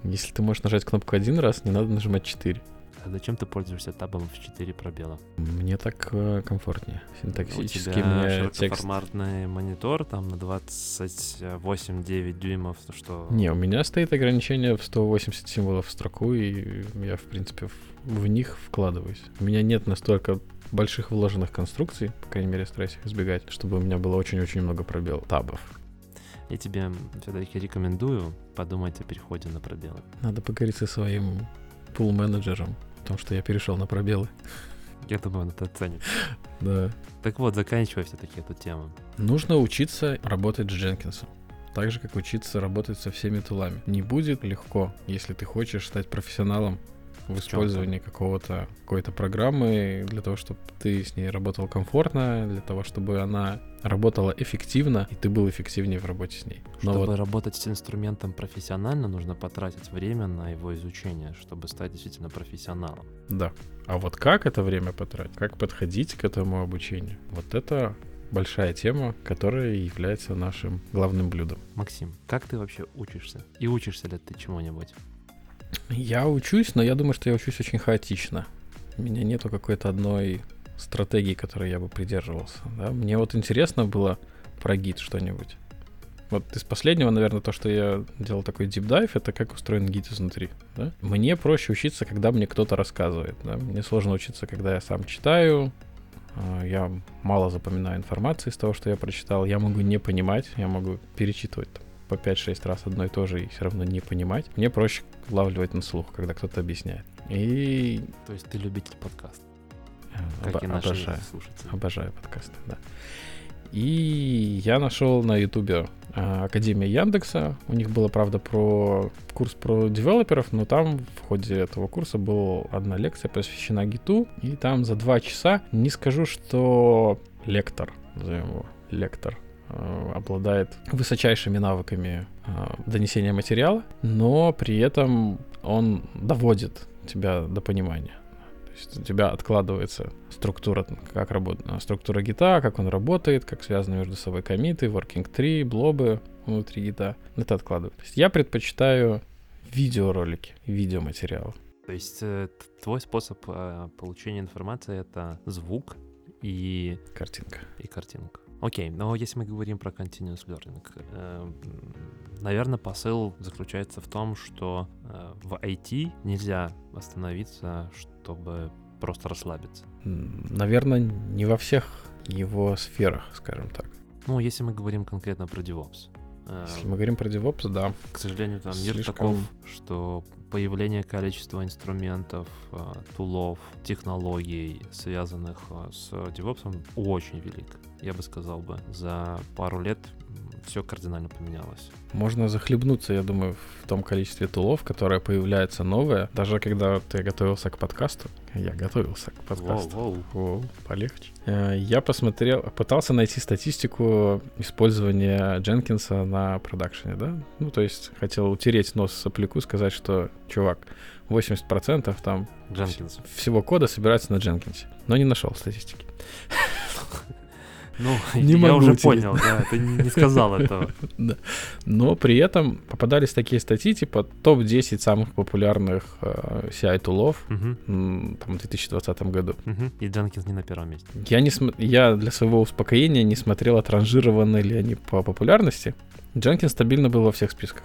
Если ты можешь нажать кнопку один раз, не надо нажимать 4. А зачем ты пользуешься табом в 4 пробела? Мне так э, комфортнее. У Синтаксически тебя мне текст... широкоформатный монитор там на 28-9 дюймов, что... Не, у меня стоит ограничение в 180 символов в строку, и я, в принципе, в, них вкладываюсь. У меня нет настолько больших вложенных конструкций, по крайней мере, стараюсь их избегать, чтобы у меня было очень-очень много пробелов, табов. Я тебе все-таки рекомендую подумать о переходе на пробелы. Надо поговорить со своим пул-менеджером том, что я перешел на пробелы. Я думаю, он это оценит. Да. Так вот, заканчивая все-таки эту тему. Нужно учиться работать с Дженкинсом. Так же, как учиться работать со всеми тулами. Не будет легко, если ты хочешь стать профессионалом в использовании какого-то какой-то программы для того, чтобы ты с ней работал комфортно, для того, чтобы она работала эффективно, и ты был эффективнее в работе с ней. Но Чтобы вот работать с инструментом профессионально, нужно потратить время на его изучение, чтобы стать действительно профессионалом. да. А вот как это время потратить, как подходить к этому обучению, вот это большая тема, которая является нашим главным блюдом. Максим, как ты вообще учишься? И учишься ли ты чему-нибудь? Я учусь, но я думаю, что я учусь очень хаотично. У меня нету какой-то одной стратегии, которой я бы придерживался. да. Мне вот интересно было про гид что-нибудь. Вот из последнего, наверное, то, что я делал такой deep dive, это как устроен гид изнутри. да. Мне проще учиться, когда мне кто-то рассказывает. да. Мне сложно учиться, когда я сам читаю. А, Я мало запоминаю информации из того, что я прочитал. Я могу не понимать, я могу перечитывать там, по 5-6 раз одно и то же и все равно не понимать. Мне проще улавливать на слух, когда кто-то объясняет. И То есть ты любитель подкаста, э, как и наши обожаю, слушатели. обожаю подкасты, да. И я нашел на Ютубе а, Академия Яндекса. У них было, правда, про курс про девелоперов, но там в ходе этого курса была одна лекция посвящена гиту. И там за два часа не скажу, что лектор, назовем его лектор, э, обладает высочайшими навыками э, донесения материала, но при этом он доводит тебя до понимания. То есть у тебя откладывается структура, как работает, структура гита, как он работает, как связаны между собой комиты, working tree, блобы внутри гита. Это откладывает. Я предпочитаю видеоролики, видеоматериалы. То есть э, твой способ э, получения информации — это звук и, Картинка. и картинка. Окей, но если мы говорим про continuous learning, э, наверное, посыл заключается в том, что э, в IT нельзя остановиться, чтобы просто расслабиться. Наверное, не во всех его сферах, скажем так. Ну, если мы говорим конкретно про DevOps. э, Если мы говорим про DevOps, да. К сожалению, там мир Слишком- таков, что появление количества инструментов, э, тулов, технологий, связанных э, с DevOps, очень велик. Я бы сказал бы, за пару лет все кардинально поменялось. Можно захлебнуться, я думаю, в том количестве тулов, которое появляется новое. Даже когда ты готовился к подкасту, я готовился к подкасту. Воу, воу. Воу, полегче. Э, Я посмотрел, пытался найти статистику использования Дженкинса на продакшене, да? Ну, то есть хотел утереть нос сопляку, сказать, что, чувак, 80% там Дженкинс. всего кода собирается на Дженкинсе. Но не нашел статистики. Ну, Не я могу уже тебе. понял, да, ты не сказал этого. Но при этом попадались такие статьи, типа топ-10 самых популярных э, CI-тулов м, там, в 2020 году. мгм. И Дженкинс не на первом месте. Я, не см- я для своего успокоения не смотрел, отранжированы ли они по популярности. Дженкинс стабильно был во всех списках.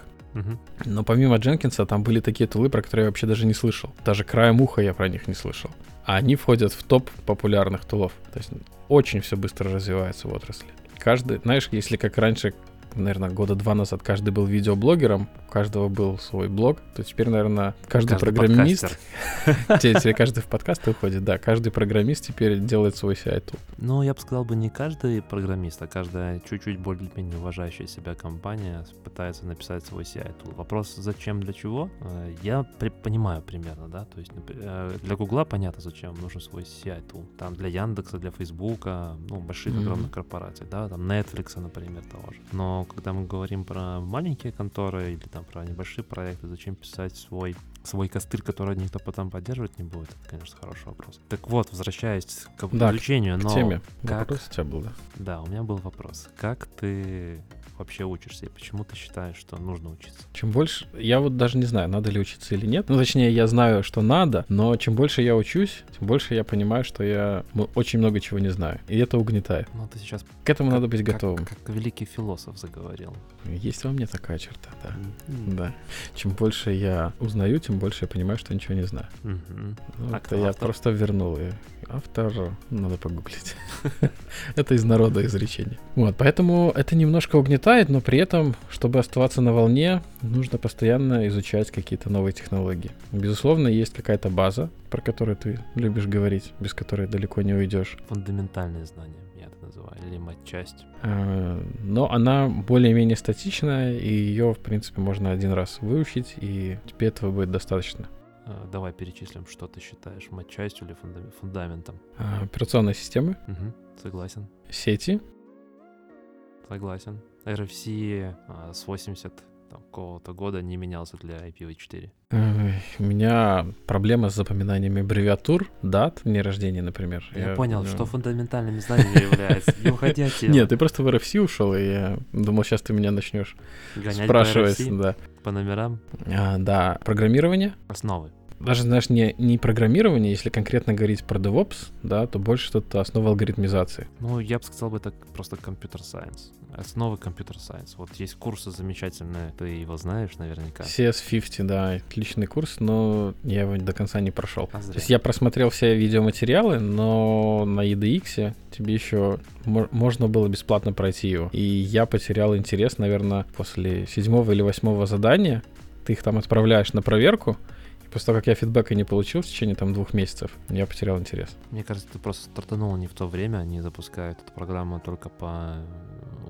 Но помимо Дженкинса там были такие тулы, про которые я вообще даже не слышал. Даже краем уха я про них не слышал. А они входят в топ популярных тулов. То есть очень все быстро развивается в отрасли. Каждый, знаешь, если как раньше, наверное, года два назад каждый был видеоблогером, у каждого был свой блог, то теперь, наверное, каждый, Каждый программист, теперь каждый в подкасты уходит, да, каждый программист теперь делает свой CI-тул. Ну, я бы сказал бы не каждый программист, а каждая чуть-чуть более-менее уважающая себя компания пытается написать свой CI-тул. Вопрос, зачем, для чего, э, я понимаю примерно, да, то есть э, для Гугла понятно, зачем нужен свой CI-тул. Там для Яндекса, для Фейсбука, ну, больших огромных корпораций, да, там Netflix, например, того же. Но Но когда мы говорим про маленькие конторы или там про небольшие проекты, зачем писать свой свой костыль, который никто потом поддерживать не будет, это, конечно, хороший вопрос. Так вот, возвращаясь к Да, изучению, К но... теме. как- Вопрос у тебя был, да? Да, у меня был вопрос. Как ты вообще учишься и почему ты считаешь, что нужно учиться? Чем больше... Я вот даже не знаю, надо ли учиться или нет. Ну, точнее, я знаю, что надо, но чем больше я учусь, тем больше я понимаю, что я очень много чего не знаю. И это угнетает. Ну, ты сейчас К этому как- надо быть как- готовым. Как, великий философ заговорил. Есть во мне такая черта, да. М, Да. Чем больше я узнаю, тем больше я понимаю, что ничего не знаю. мгм. Ну, А это я автор? просто вернул. И автор надо погуглить. это из народа изречение. Вот, поэтому это немножко угнетает, но при этом, чтобы оставаться на волне, нужно постоянно изучать какие-то новые технологии. Безусловно, есть какая-то база, про которую ты любишь говорить, без которой далеко не уйдешь. Фундаментальные знания, называю, или матчасть. А, Но она более-менее статичная, и ее, в принципе, можно один раз выучить, и тебе этого будет достаточно. А, Давай перечислим, что ты считаешь матчастью или фунда- фундаментом. А, Операционные системы, Мгм, Согласен. сети, Согласен. RFC а, с 80 там, какого-то года не менялся для IPv4. Ой, У меня проблема с запоминанием аббревиатур, дат, дней рождения, например. Я, понял, э, что фундаментальными знаниями является. Не уходи от темы. Нет, ты просто в RFC ушел, и я думал, сейчас ты меня начнешь спрашивать. Да. по номерам А, да, программирование. основы. Даже, знаешь, не, не программирование, если конкретно говорить про DevOps, да, то больше что-то основа алгоритмизации. Ну, я бы сказал бы это просто компьютер сайенс. Основы компьютер сайенс. Вот есть курсы замечательные, ты его знаешь наверняка. CS50, да, отличный курс, но я его до конца не прошел. А То есть я просмотрел все видеоматериалы, но на EDX тебе еще мо- можно было бесплатно пройти его. И я потерял интерес, наверное, после седьмого или восьмого задания. Ты их там отправляешь на проверку, после того, как я фидбэка не получил в течение там двух месяцев, я потерял интерес. Мне кажется, ты просто стартанул не в то время, они запускают эту программу только по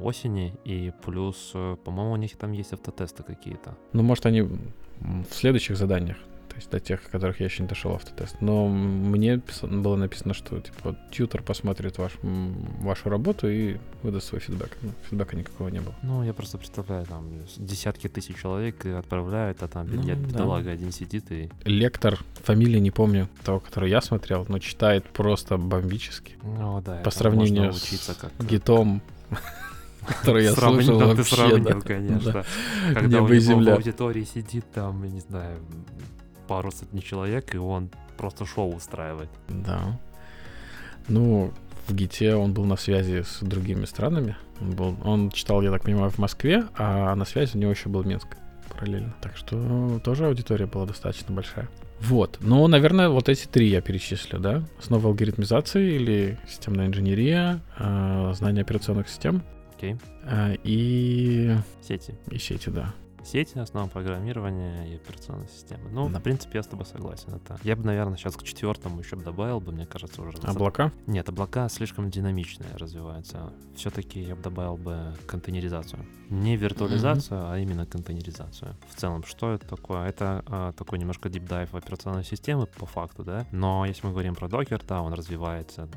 осени, и плюс, э, по-моему, у них там есть автотесты какие-то. Ну, может, они в следующих заданиях, то есть до тех, о которых я еще не дошел автотест. Но мне было написано, что типа тьютер посмотрит ваш, вашу работу и выдаст свой фидбэк. Ну, фидбэка никакого не было. Ну, я просто представляю, там десятки тысяч человек отправляют, а там Ну, бедня- да. бедолага один сидит и... Лектор, фамилии не помню, того, который я смотрел, но читает просто бомбически. Ну, да, По сравнению можно с гитом, который я Сравнил, слушал да, ты вообще, сравнил, да. конечно. Да. Когда Небо у него в земля. аудитории сидит там, я не знаю, пару сотни человек, и он просто шоу устраивает. Да. Ну, в ГИТе он был на связи с другими странами. Он, был, он читал, я так понимаю, в Москве, а на связи у него еще был Минск параллельно. Так что тоже аудитория была достаточно большая. Вот. Ну, наверное, вот эти три я перечислю, да? Основа алгоритмизации или системная инженерия, э, знание операционных систем Окей. э, и, Сети. и сети, да. Сети, основа программирования и операционной системы. Ну, Да. в принципе, я с тобой согласен. Это... Я бы, наверное, сейчас к четвертому еще добавил бы, мне кажется, уже... Облака? Нет, облака слишком динамичные развиваются. Все-таки я бы добавил бы контейнеризацию. Не виртуализацию, а именно контейнеризацию. В целом, что это такое? Это а, такой немножко deep dive в операционной системы, по факту, да. Но если мы говорим про докер, да, он развивается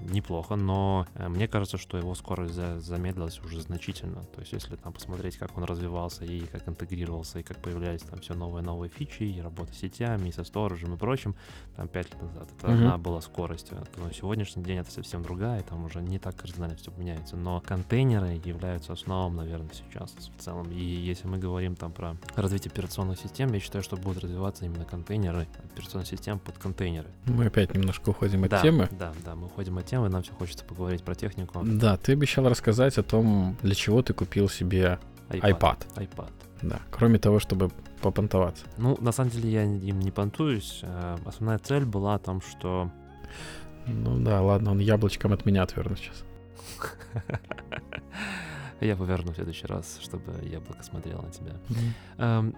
неплохо, но э, мне кажется, что его скорость за- замедлилась уже значительно. То есть, если там посмотреть, как он развивался и как интегрировался, и как появлялись там все новые новые фичи, и работа с сетями, и со сторожем и прочим, там пять лет назад это Мгм. одна была скорость. на сегодняшний день это совсем другая, и там уже не так кардинально все меняется. Но контейнеры являются основом, наверное, сейчас в целом. И если мы говорим там про развитие операционных систем, я считаю, что будут развиваться именно контейнеры, операционных систем под контейнеры. Мы опять немножко уходим от да, темы. Да, да, мы уходим от темы, нам все хочется поговорить про технику. Да, ты обещал рассказать о том, для чего ты купил себе iPad. iPad. Да, кроме того, чтобы попонтоваться. Ну, на самом деле я им не понтуюсь. Э, Основная цель была о том, что Ну да, ладно, он яблочком от меня отвернут сейчас. я поверну в следующий раз, чтобы яблоко смотрело на тебя. Эм,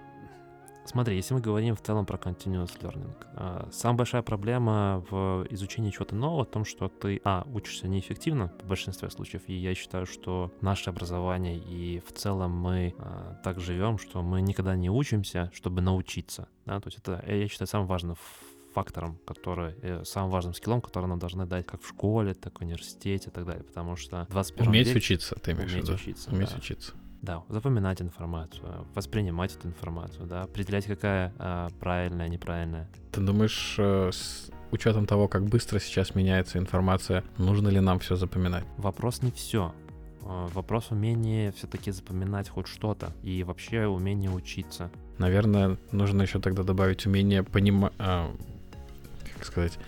Смотри, если мы говорим в целом про continuous learning, э, самая большая проблема в изучении чего-то нового в том, что ты, а, учишься неэффективно в большинстве случаев, и я считаю, что наше образование и в целом мы э, так живем, что мы никогда не учимся, чтобы научиться, да, то есть это, э, я считаю, самым важным фактором, который, э, самым важным скиллом, который нам должны дать как в школе, так в университете и так далее, потому что в 21 Уметь веке учиться, ты имеешь в уметь виду? учиться, Уметь да. учиться. Да, запоминать информацию, воспринимать эту информацию, да, определять, какая а, правильная, неправильная. Ты думаешь, э, с учетом того, как быстро сейчас меняется информация, нужно ли нам все запоминать? Вопрос не все. Вопрос умения все-таки запоминать хоть что-то и вообще умение учиться. Наверное, нужно еще тогда добавить умение понимать, а, как сказать,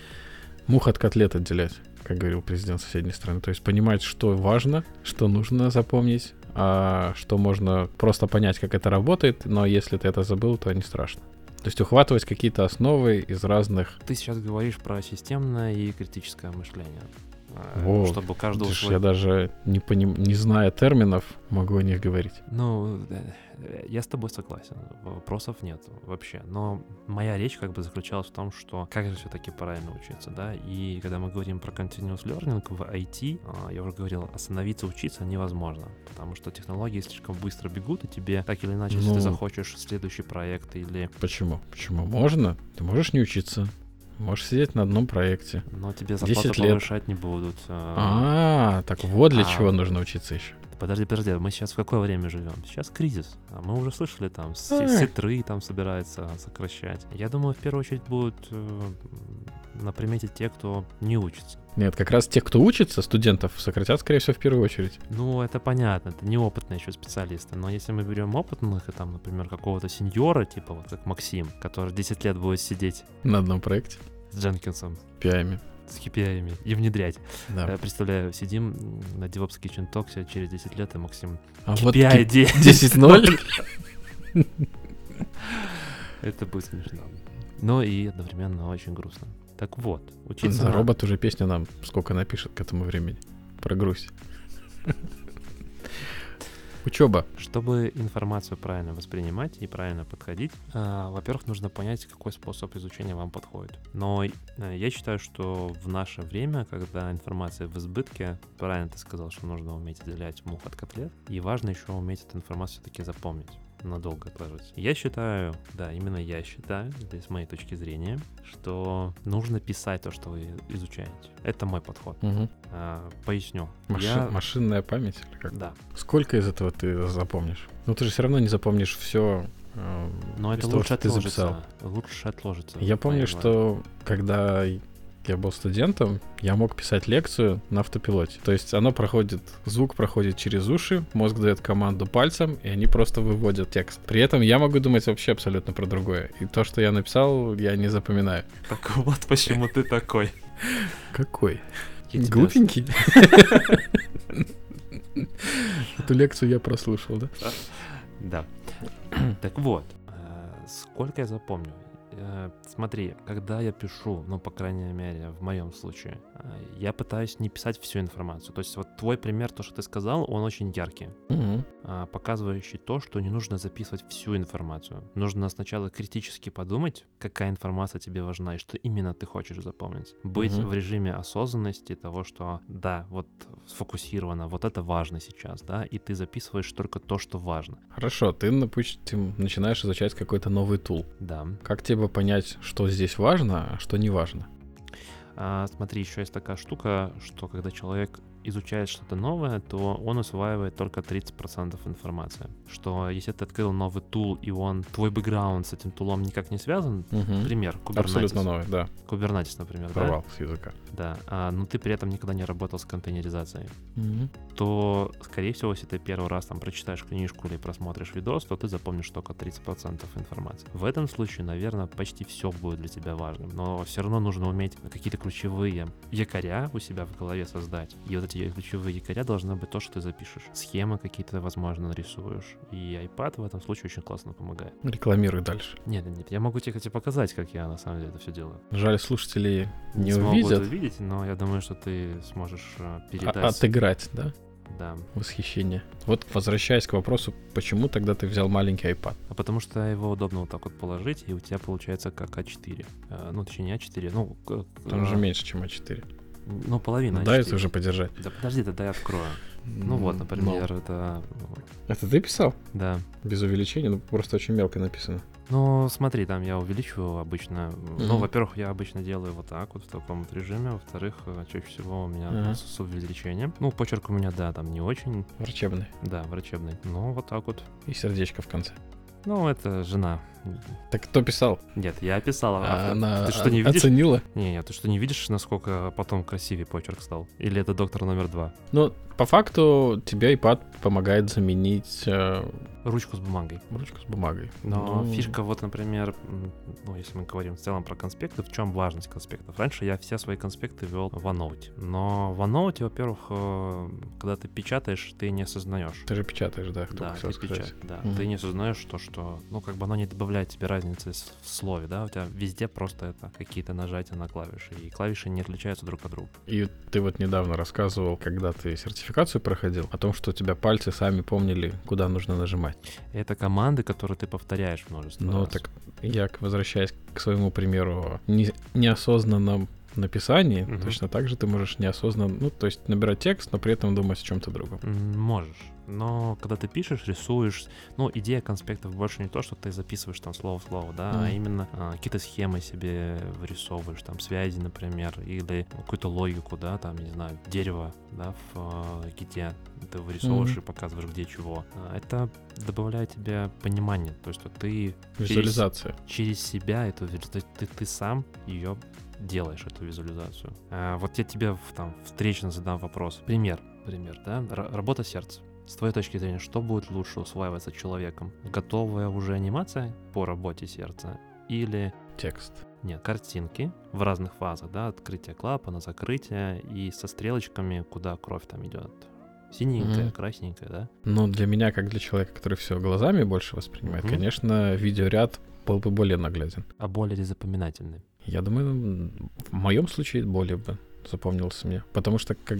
мух от котлет отделять, как говорил президент соседней страны. То есть понимать, что важно, что нужно запомнить, что можно просто понять, как это работает, но если ты это забыл, то не страшно. То есть ухватывать какие-то основы из разных... Ты сейчас говоришь про системное и критическое мышление. А, вот, чтобы каждого свой... Я даже не, поним... не зная терминов, могу о них говорить. Ну, я с тобой согласен, вопросов нет вообще. Но моя речь как бы заключалась в том, что как же все-таки правильно учиться, да? И когда мы говорим про continuous learning в IT, а, я уже говорил, остановиться учиться невозможно, потому что технологии слишком быстро бегут, и тебе так или иначе, ну, если ты ну. захочешь следующий проект или... Почему? Почему? Можно. Ты можешь не учиться. Можешь сидеть на одном проекте. Но тебе зарплату повышать не будут. А, так вот для а, чего нужно учиться еще. Подожди, подожди, мы сейчас в какое время живем? Сейчас кризис. А мы уже слышали, там, сетры там собирается сокращать. Я думаю, в первую очередь будут э, на примете те, кто не учится. Нет, как раз те, кто учится, студентов, сократят, скорее всего, в первую очередь. Ну, это понятно, это неопытные еще специалисты. Но если мы берем опытных, и там, например, какого-то сеньора, типа вот как Максим, который 10 лет будет сидеть... На одном проекте? С Дженкинсом. Пиами с KPI и внедрять. Да. Я представляю, сидим на DevOps Kitchen Talks через 10 лет, и Максим а KPI вот 10-0? Это будет смешно. Но и одновременно очень грустно. Так вот, учиться... За робот уже песню нам сколько напишет к этому времени. Про грусть. Учеба. Чтобы информацию правильно воспринимать и правильно подходить, э, во-первых, нужно понять, какой способ изучения вам подходит. Но э, я считаю, что в наше время, когда информация в избытке, правильно ты сказал, что нужно уметь отделять мух от котлет, и важно еще уметь эту информацию все-таки запомнить надолго отложить. Я считаю, да, именно я считаю, здесь с моей точки зрения, что нужно писать то, что вы изучаете. Это мой подход. Угу. А, поясню. Маши... Я... Машинная память или как? Да. Сколько из этого ты запомнишь? Ну ты же все равно не запомнишь все. Э, Но это лучше того, отложится. Ты записал. Лучше отложится. Я помню, что когда я был студентом, я мог писать лекцию на автопилоте. То есть оно проходит, звук проходит через уши, мозг дает команду пальцем, и они просто выводят текст. При этом я могу думать вообще абсолютно про другое. И то, что я написал, я не запоминаю. Так вот почему ты такой. Какой? Глупенький? Эту лекцию я прослушал, да? Да. Так вот, э, сколько я запомню? Э, смотри, когда я пишу, ну, по крайней мере, в моем случае, э, я пытаюсь не писать всю информацию. То есть вот твой пример, то, что ты сказал, он очень яркий, угу. показывающий то, что не нужно записывать всю информацию. Нужно сначала критически подумать, какая информация тебе важна и что именно ты хочешь запомнить. Быть угу. в режиме осознанности того, что да, вот сфокусировано, вот это важно сейчас, да, и ты записываешь только то, что важно. Хорошо, ты, допустим, начинаешь изучать какой-то новый тул. Да. Как тебе понять, что здесь важно, а что не важно? А, смотри, еще есть такая штука, что когда человек изучает что-то новое, то он усваивает только 30% информации. Что если ты открыл новый тул, и он, твой бэкграунд с этим тулом никак не связан, угу. пример, Kubernetes. Абсолютно новый, да. Kubernetes, например, Провал да? с языка. Да, а, но ты при этом никогда не работал с контейнеризацией. Угу. То, скорее всего, если ты первый раз там прочитаешь книжку или просмотришь видос, то ты запомнишь только 30% информации. В этом случае, наверное, почти все будет для тебя важным, но все равно нужно уметь какие-то ключевые якоря у себя в голове создать. И вот эти эти ключевые якоря должны быть то, что ты запишешь. Схемы какие-то, возможно, нарисуешь. И iPad в этом случае очень классно помогает. Рекламируй дальше. Нет, нет, я могу тебе, кстати, показать, как я на самом деле это все делаю. Жаль, слушатели не, не увидят. увидеть, но я думаю, что ты сможешь э, передать. А отыграть, да? Да. Восхищение. Вот возвращаясь к вопросу, почему тогда ты взял маленький iPad? А потому что его удобно вот так вот положить, и у тебя получается как А4. Э, ну, точнее, не А4, ну... Там же меньше, чем А4. Ну, половина. Ну, дай это уже подержать. Да подожди, тогда я открою. Ну вот, например, Но. это... Это ты писал? Да. Без увеличения, ну просто очень мелко написано. Ну, смотри, там я увеличиваю обычно. Ну, Мгм. во-первых, я обычно делаю вот так вот в таком вот режиме. Во-вторых, э, чаще всего у меня Ага. с увеличением. Ну, почерк у меня, да, там не очень, Врачебный. да, врачебный. Но вот так вот. И сердечко в конце. Ну, это жена. Так кто писал? Нет, я писал. а А Она ты что, не видишь? оценила? Не, нет, ты что, не видишь, насколько потом красивее почерк стал? Или это доктор номер два? Ну, по факту тебе iPad помогает заменить э, Ручку с бумагой. ручку с бумагой. Но Ну, фишка вот, например, ну, если мы говорим в целом про конспекты, в чем важность конспектов? Раньше я все свои конспекты вел в OneNote. Но в OneNote, во-первых, э, когда ты печатаешь, ты не осознаешь. Ты же печатаешь, да, кто Да, ты сказать. печат- да. Мгм. Ты не осознаешь то, что, ну, как бы оно не добавляет тебе разницы в слове, да, у тебя везде просто это какие-то нажатия на клавиши, и клавиши не отличаются друг от друга. И ты вот недавно рассказывал, когда ты сертификацию проходил, о том, что у тебя пальцы сами помнили, куда нужно нажимать. Это команды, которые ты повторяешь множество Ну, раз. так я, возвращаясь к своему примеру, не, неосознанном написании, Мгм. точно так же ты можешь неосознанно, ну, то есть набирать текст, но при этом думать о чем-то другом. Можешь. Но когда ты пишешь, рисуешь, ну, идея конспектов больше не то, что ты записываешь там слово в слово, да, а Мгм. именно а, какие-то схемы себе вырисовываешь, там, связи, например, или какую-то логику, да, там, не знаю, дерево, да, в а, гите ты вырисовываешь Мгм. и показываешь, где чего. А, Это добавляет тебе понимание, то есть вот ты Визуализация. через себя эту ты, ты, ты сам ее делаешь, эту визуализацию. А, вот я тебе там встречно задам вопрос. Пример, пример, да? Р- работа сердца. С твоей точки зрения, что будет лучше усваиваться человеком? Готовая уже анимация по работе сердца или Текст. нет, картинки в разных фазах, да, открытие клапана, закрытие и со стрелочками, куда кровь там идет. Синенькая, Мгм. красненькая, да? Ну, для меня, как для человека, который все глазами больше воспринимает, Мгм. конечно, видеоряд был бы более нагляден. А более запоминательный? Я думаю, в моем случае более бы запомнился мне. Потому что как...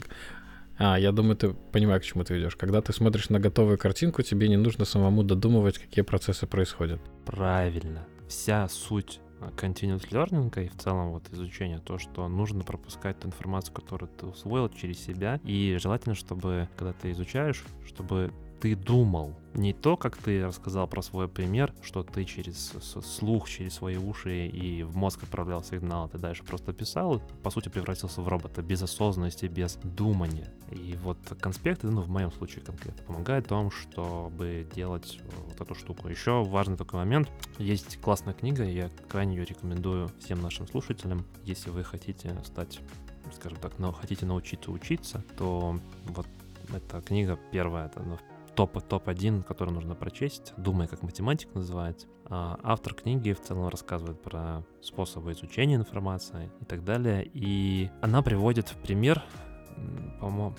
А, я думаю, ты понимаешь, к чему ты ведешь. Когда ты смотришь на готовую картинку, тебе не нужно самому додумывать, какие процессы происходят. Правильно. Вся суть а, continuous learning и в целом вот изучения то, что нужно пропускать ту информацию, которую ты усвоил через себя. И желательно, чтобы, когда ты изучаешь, чтобы ты думал не то, как ты рассказал про свой пример, что ты через слух, через свои уши и в мозг отправлял сигнал, ты дальше просто писал, по сути превратился в робота без осознанности, без думания. И вот конспекты, ну в моем случае конкретно, помогают в том, чтобы делать э, вот эту штуку. Еще важный такой момент. Есть классная книга, я крайне ее рекомендую всем нашим слушателям. Если вы хотите стать, скажем так, но хотите научиться учиться, то вот эта книга первая, это ну, топ, топ-1, который нужно прочесть. «Думай как математик» называется. А автор книги в целом рассказывает про способы изучения информации и так далее. И она приводит в пример, по-моему,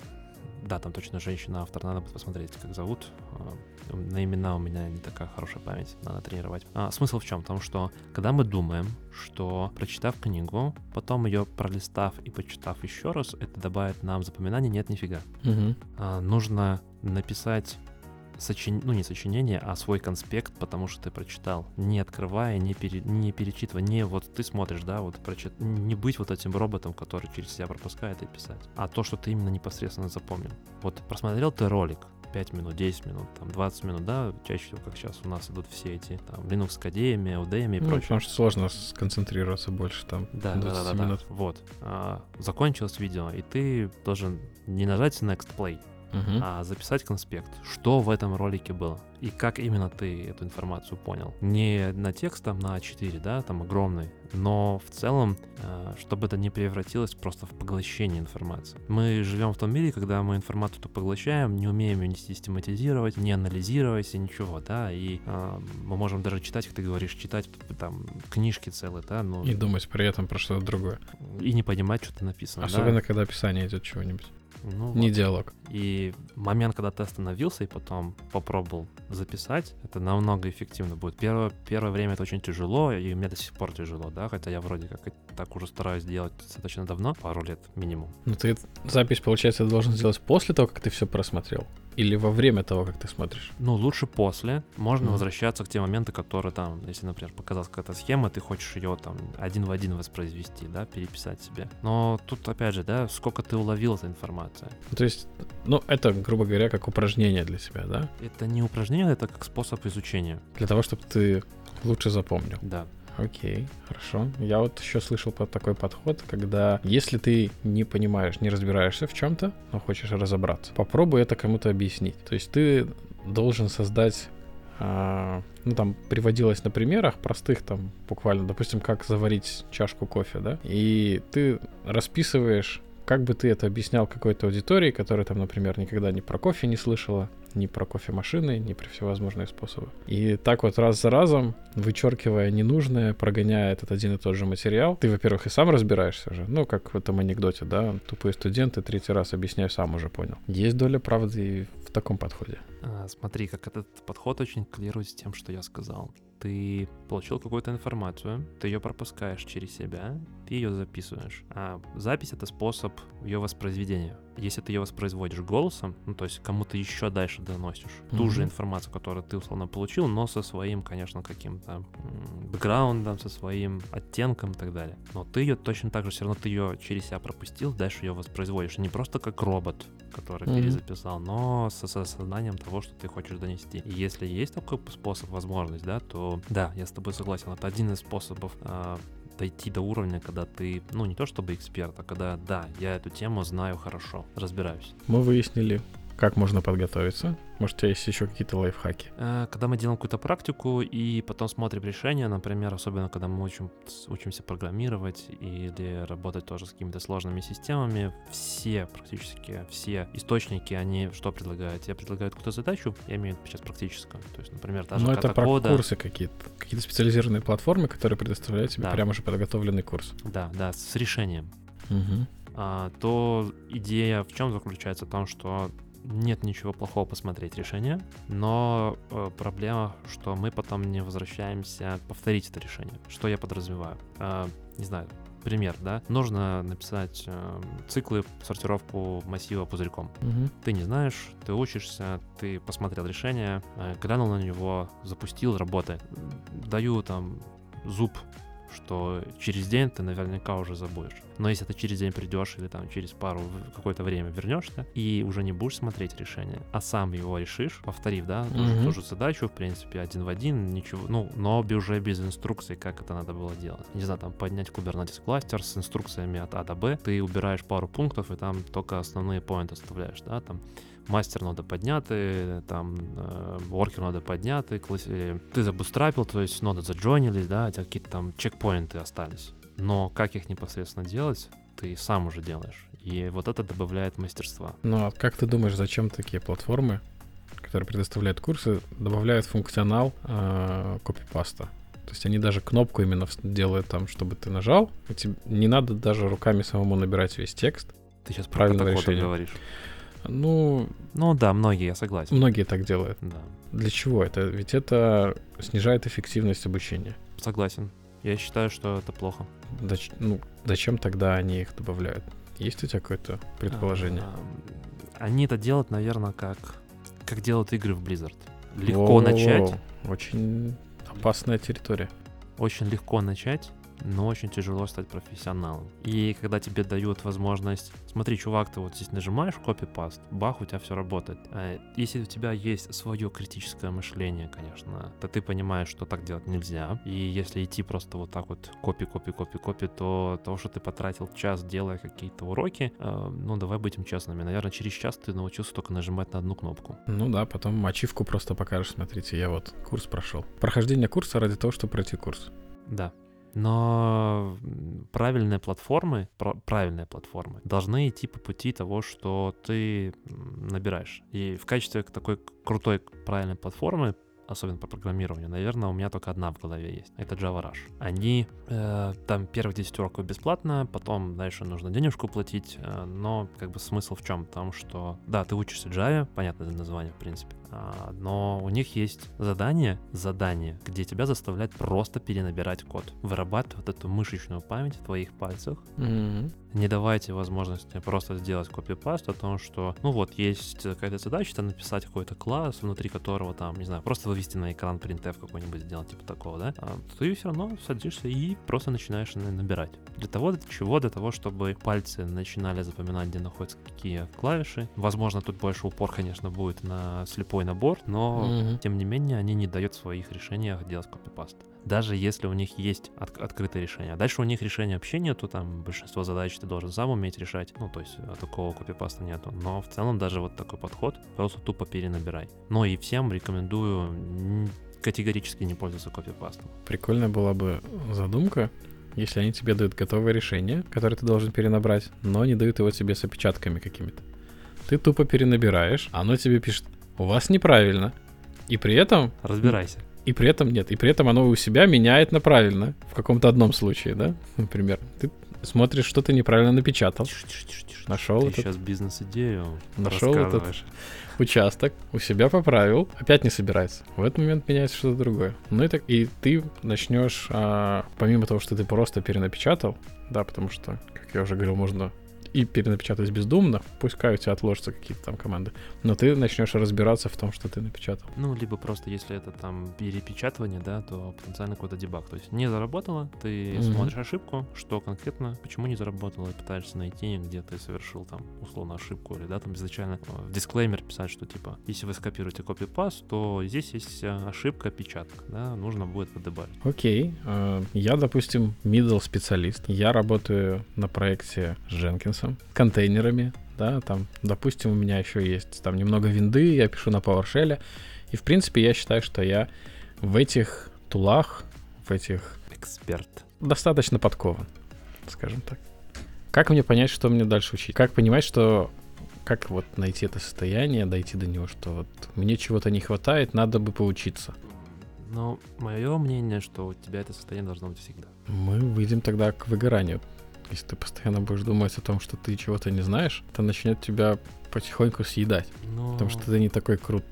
да, там точно женщина-автор, надо будет посмотреть, как зовут. А, На имена у меня не такая хорошая память, надо тренировать. А, смысл в чем? В том, что когда мы думаем, что прочитав книгу, потом ее пролистав и почитав еще раз, это добавит нам запоминание, нет, нифига. А, нужно написать сочин... ну не сочинение, а свой конспект, потому что ты прочитал, не открывая, не, пере... не перечитывая, не вот ты смотришь, да, вот прочит... не быть вот этим роботом, который через себя пропускает и писать, а то, что ты именно непосредственно запомнил. Вот просмотрел ты ролик, 5 минут, 10 минут, там 20 минут, да, чаще всего, как сейчас у нас идут все эти, там, Linux Academy, Udemy и Ну, прочее. потому что сложно сконцентрироваться больше там Да, да, 20 да, да, минут. Вот. А, закончилось видео, и ты должен не нажать Next Play, Мгм. а записать конспект, что в этом ролике было и как именно ты эту информацию понял. Не на текст там на А4, да, там огромный, но в целом, э, чтобы это не превратилось просто в поглощение информации. Мы живем в том мире, когда мы информацию то поглощаем, не умеем ее не систематизировать, не анализировать и ничего, да, и э, мы можем даже читать, как ты говоришь, читать там книжки целые, да, ну, И думать при этом про что-то другое. и не понимать, что-то написано. да. Особенно, когда описание идет чего-нибудь. Ну, Не вот. диалог. И момент, когда ты остановился и потом попробовал записать, это намного эффективно будет. Первое, первое время это очень тяжело, и мне до сих пор тяжело, да, хотя я вроде как так уже стараюсь делать достаточно давно, пару лет минимум. Ну, ты запись, получается, должен сделать после того, как ты все просмотрел. Или во время того, как ты смотришь? Ну, лучше после. Можно Мгм. возвращаться к тем моментам, которые там, если, например, показалась какая-то схема, ты хочешь ее там один в один воспроизвести, да, переписать себе. Но тут, опять же, да, сколько ты уловил этой информации. То есть, ну, это, грубо говоря, как упражнение для себя, да? Это не упражнение, это как способ изучения. Для того, чтобы ты лучше запомнил. Да. Окей, хорошо. Я вот еще слышал про такой подход, когда если ты не понимаешь, не разбираешься в чем-то, но хочешь разобраться, попробуй это кому-то объяснить. То есть ты должен создать а, ну, там приводилось на примерах простых, там, буквально, допустим, как заварить чашку кофе, да, и ты расписываешь, как бы ты это объяснял какой-то аудитории, которая там, например, никогда ни про кофе не слышала, ни про кофемашины, ни про всевозможные способы. И так вот раз за разом, вычеркивая ненужное, прогоняя этот один и тот же материал, ты, во-первых, и сам разбираешься уже, ну, как в этом анекдоте, да, тупые студенты третий раз объясняю, сам уже понял. Есть доля правды и в таком подходе. А, Смотри, как этот подход очень коррелирует тем, что я сказал. Ты получил какую-то информацию, ты ее пропускаешь через себя, ты ее записываешь. А запись это способ ее воспроизведения. Если ты ее воспроизводишь голосом, ну то есть кому-то еще дальше доносишь ту же информацию, которую ты условно получил, но со своим, конечно, каким-то бэкграундом, со своим оттенком и так далее. Но ты ее точно так же, все равно ты ее через себя пропустил, дальше ее воспроизводишь. Не просто как робот, который Мгм. перезаписал, но со, со сознанием того, что ты хочешь донести. И если есть такой способ, возможность, да, то да, я с тобой согласен. Это один из способов а, дойти до уровня, когда ты, ну, не то чтобы эксперт, а когда, да, я эту тему знаю хорошо, разбираюсь. Мы выяснили, как можно подготовиться. Может, у тебя есть еще какие-то лайфхаки? Э, Когда мы делаем какую-то практику и потом смотрим решения, например, особенно когда мы учим, учимся программировать или работать тоже с какими-то сложными системами, все, практически все источники, они что предлагают? Тебе предлагают какую-то задачу, я имею в виду сейчас практическую. То есть, например, та же Ну, это про курсы какие-то. Какие-то специализированные платформы, которые предоставляют тебе Да. прямо уже подготовленный курс. Да, да, с решением. Мгм. а, то идея в чем заключается? В том, что нет ничего плохого посмотреть решение, но э, проблема, что мы потом не возвращаемся повторить это решение. Что я подразумеваю? А, не знаю, пример, да? Нужно написать э, циклы сортировку массива пузырьком. Мгм. Ты не знаешь, ты учишься, ты посмотрел решение, э, глянул на него, запустил, работает. Даю там зуб, что через день ты наверняка уже забудешь. Но если ты через день придешь или там через пару какое-то время вернешься и уже не будешь смотреть решение, а сам его решишь, повторив, да, ту же- Мгм. ту же задачу, в принципе, один в один, ничего, ну, но уже без инструкции, как это надо было делать. Не знаю, там поднять Kubernetes кластер с инструкциями от А до Б, ты убираешь пару пунктов и там только основные поинты оставляешь, да, там мастер нода подняты, там э, воркер нода подняты, класс- э, ты забустрапил, то есть ноды заджойнились, да, у тебя какие-то там чекпоинты остались. Но как их непосредственно делать, ты сам уже делаешь. И вот это добавляет мастерства. Ну, а как ты думаешь, зачем такие платформы, которые предоставляют курсы, добавляют функционал э, копипаста? То есть они даже кнопку именно делают там, чтобы ты нажал, и тебе не надо даже руками самому набирать весь текст. Ты сейчас про Правильное катакоды решение. говоришь. Ну, Ну да, многие, я согласен. многие так делают. Да, Для чего это? Ведь это снижает эффективность обучения. согласен. Я считаю, что это плохо. Зач- ну, зачем тогда они их добавляют? Есть у тебя какое-то предположение? А, Они это делают, наверное, как, как делают игры в Blizzard. Легко Воу-воу-воу. начать, Очень опасная территория. очень легко начать, но очень тяжело стать профессионалом. И когда тебе дают возможность, смотри, чувак, ты вот здесь нажимаешь копипаст, бах, у тебя все работает. А Если у тебя есть свое критическое мышление, конечно, то ты понимаешь, что так делать нельзя. И если идти просто вот так вот копи, копи, копи, копи, то то, что ты потратил час, делая какие-то уроки, э, ну давай будем честными, наверное, через час ты научился только нажимать на одну кнопку. Ну да, потом ачивку просто покажешь. Смотрите, я вот курс прошел. Прохождение курса ради того, чтобы пройти курс. Да. Но правильные платформы, правильные платформы должны идти по пути того, что ты набираешь. И в качестве такой крутой правильной платформы, особенно по программированию, наверное, у меня только одна в голове есть. Это Java Rush. Они э, там первых 10 уроков бесплатно, потом дальше нужно денежку платить, э, но как бы смысл в чем? В том, что да, ты учишься Java, понятное название в принципе, но у них есть задание, задание, где тебя заставляют просто перенабирать код, вырабатывать эту мышечную память в твоих пальцах, Мгм. не давайте возможности просто сделать копипаст о том, что, ну вот, есть какая-то задача, там написать какой-то класс, внутри которого там, не знаю, просто вывести на экран printf какой-нибудь сделать, типа такого, да, а ты все равно садишься и просто начинаешь на- набирать. Для того, для чего? Для того, чтобы пальцы начинали запоминать, где находятся какие клавиши. Возможно, тут больше упор, конечно, будет на слепой набор, но Мгм. тем не менее, они не дают в своих решениях делать копипаст. Даже если у них есть от- открытое решение. А дальше у них решения вообще нету, там большинство задач ты должен сам уметь решать. Ну, то есть э, такого копипаста нету. Но в целом даже вот такой подход просто тупо перенабирай. Но и всем рекомендую категорически не пользоваться копипастом. Прикольная была бы задумка, если они тебе дают готовое решение, которое ты должен перенабрать, но не дают его тебе с опечатками какими-то. Ты тупо перенабираешь, а оно тебе пишет, у вас неправильно. И при этом, Разбирайся. и при этом нет, и при этом оно у себя меняет на правильно. В каком-то одном случае, да, например. Ты смотришь, что ты неправильно напечатал. Тише, тише, тише, тише. Нашел Ты этот сейчас бизнес-идею Нашел этот участок, у себя поправил, опять не собирается. В этот момент меняется что-то другое. Ну и так, и ты начнешь, а, помимо того, что ты просто перенапечатал, да, потому что, как я уже говорил, можно и перенапечатать бездумно, пускай у тебя отложатся какие-то там команды, но ты начнешь разбираться в том, что ты напечатал. Ну, либо просто, если это там перепечатывание, да, то потенциально какой-то дебаг. То есть не заработало, ты Мгм. смотришь ошибку, что конкретно, почему не заработало, и пытаешься найти, где ты совершил там условно ошибку, или да, там изначально э, в дисклеймер писать, что типа, если вы скопируете копипаст, то здесь есть э, ошибка опечатка, да, нужно будет подобавить. Окей, э, я, допустим, middle специалист. Я работаю на проекте с Дженкинсом, контейнерами, да, там, допустим, у меня еще есть там немного винды, я пишу на PowerShell, и, в принципе, я считаю, что я в этих тулах, в этих Эксперт. достаточно подкован, скажем так. Как мне понять, что мне дальше учить? Как понимать, что как вот найти это состояние, дойти до него, что вот мне чего-то не хватает, надо бы поучиться. Но мое мнение, что у тебя это состояние должно быть всегда. Мы выйдем тогда к выгоранию. Если ты постоянно будешь думать о том, что ты чего-то не знаешь, это начнет тебя потихоньку съедать. Но... Потому что ты не такой крут,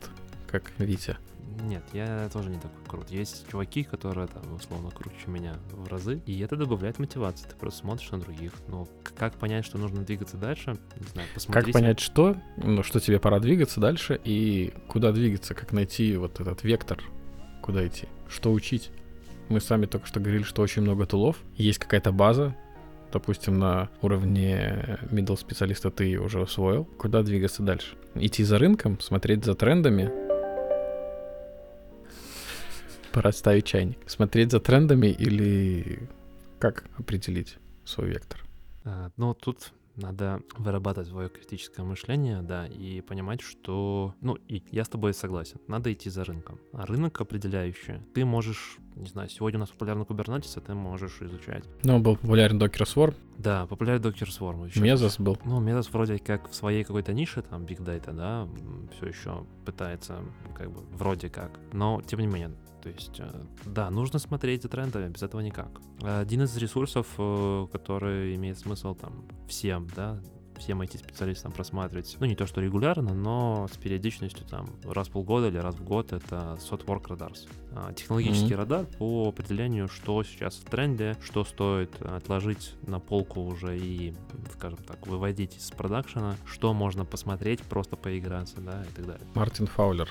как Витя. Нет, я тоже не такой крут. Есть чуваки, которые там условно круче меня в разы, и это добавляет мотивации. Ты просто смотришь на других. Но как понять, что нужно двигаться дальше? Не знаю, посмотри. Как понять, что, ну, что тебе пора двигаться дальше и куда двигаться, как найти вот этот вектор, куда идти, что учить. Мы сами только что говорили, что очень много тулов, есть какая-то база, допустим, на уровне middle специалиста ты уже усвоил, куда двигаться дальше? Идти за рынком, смотреть за трендами, пора ставить чайник, смотреть за трендами или как определить свой вектор? А, Ну, тут надо вырабатывать свое критическое мышление, да, и понимать, что... Ну, и я с тобой согласен. Надо идти за рынком. А рынок определяющий. Ты можешь, не знаю, сегодня у нас популярный Kubernetes, а ты можешь изучать. Ну, был популярен Docker Swarm, Да, популярный Docker Swarm. Ещё Mesos был. Ну, Mesos вроде как в своей какой-то нише, там, Big Data, да, все еще пытается, как бы, вроде как. Но, тем не менее, то есть, э, да, нужно смотреть за трендами, без этого никак. Один из ресурсов, э, который имеет смысл там всем, да, всем IT-специалистам просматривать, ну, не то что регулярно, но с периодичностью там раз в полгода или раз в год, это SOTWORK Radars. А, Технологический Мгм. радар по определению, что сейчас в тренде, что стоит отложить на полку уже и, скажем так, выводить из продакшена, что можно посмотреть, просто поиграться, да, и так далее. Мартин Фаулер,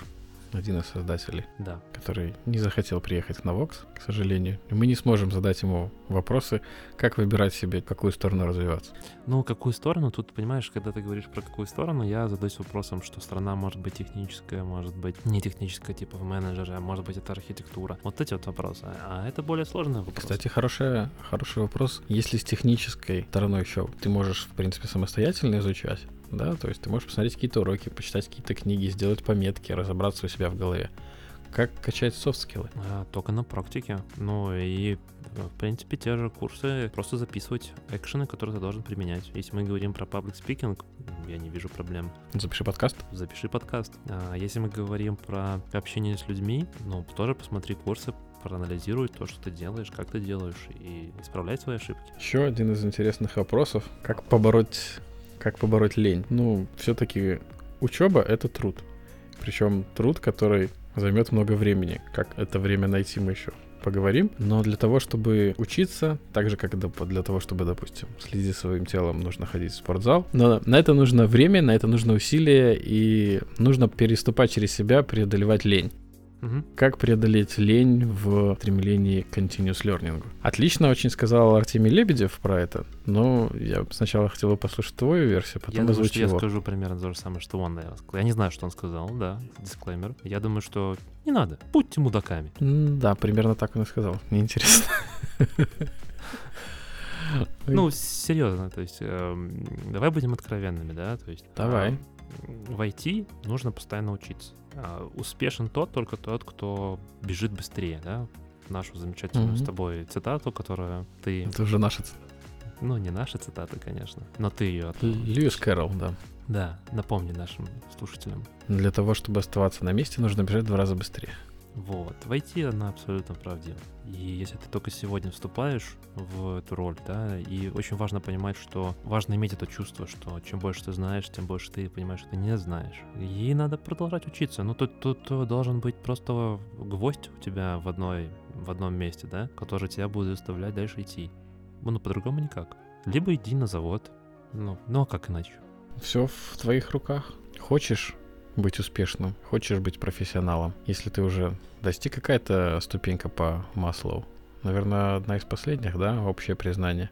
один из создателей, Да. который не захотел приехать на Vox, к сожалению. И мы не сможем задать ему вопросы, как выбирать себе, какую сторону развиваться. Ну, какую сторону? Тут, понимаешь, когда ты говоришь про какую сторону, я задаюсь вопросом, что страна может быть техническая, может быть не техническая, типа в менеджере, а может быть это архитектура. Вот эти вот вопросы. А это более сложный вопрос. Кстати, хорошая, хороший вопрос. Если с технической стороной еще ты можешь, в принципе, самостоятельно изучать, да, то есть ты можешь посмотреть какие-то уроки, почитать какие-то книги, сделать пометки, разобраться у себя в голове. Как качать софт-скиллы? А, только на практике. Ну и, в принципе, те же курсы, просто записывать экшены, которые ты должен применять. Если мы говорим про public speaking, м, я не вижу проблем. Запиши подкаст. Запиши подкаст. А если мы говорим про общение с людьми, ну, тоже посмотри курсы, проанализируй то, что ты делаешь, как ты делаешь, и исправляй свои ошибки. Еще один из интересных вопросов. Как побороть, как побороть лень? Ну, все-таки учеба — это труд. Причем труд, который займет много времени. Как это время найти, мы еще поговорим. Но для того, чтобы учиться, так же, как для того, чтобы, допустим, следить за своим телом, нужно ходить в спортзал. Но на это нужно время, на это нужно усилие, и нужно переступать через себя, преодолевать лень. Мгм. Как преодолеть лень в стремлении к continuous learning? Отлично очень сказал Артемий Лебедев про это, но я сначала хотел бы послушать твою версию, потом Я думаю, что я его. скажу примерно то же самое, что он, наверное, сказал. Я не знаю, что он сказал, да, дисклеймер. Я думаю, что не надо, будьте мудаками. Да, примерно так он и сказал. Мне интересно. Ну, серьезно, то есть, эм, давай будем откровенными, да, то есть... Давай. В IT нужно постоянно учиться. А, Успешен тот, только тот, кто бежит быстрее, да, нашу замечательную Мгм. с тобой цитату, которую ты... Это уже наша ц- Ну, не наша цитата, конечно, но ты ее... Льюис Кэрролл, да. Да, напомни нашим слушателям. Для того, чтобы оставаться на месте, нужно бежать в два раза быстрее. Вот. В IT она абсолютно правдива. И если ты только сегодня вступаешь в эту роль, да, и очень важно понимать, что важно иметь это чувство, что чем больше ты знаешь, тем больше ты понимаешь, что ты не знаешь. И надо продолжать учиться. Ну, тут, тут должен быть просто гвоздь у тебя в, одной, в одном месте, да, который тебя будет заставлять дальше идти. Ну, по-другому никак. Либо иди на завод. Ну, ну а как иначе? Все в твоих руках. Хочешь быть успешным, хочешь быть профессионалом. Если ты уже достиг какая-то ступенька по Маслоу, наверное, одна из последних, да, общее признание.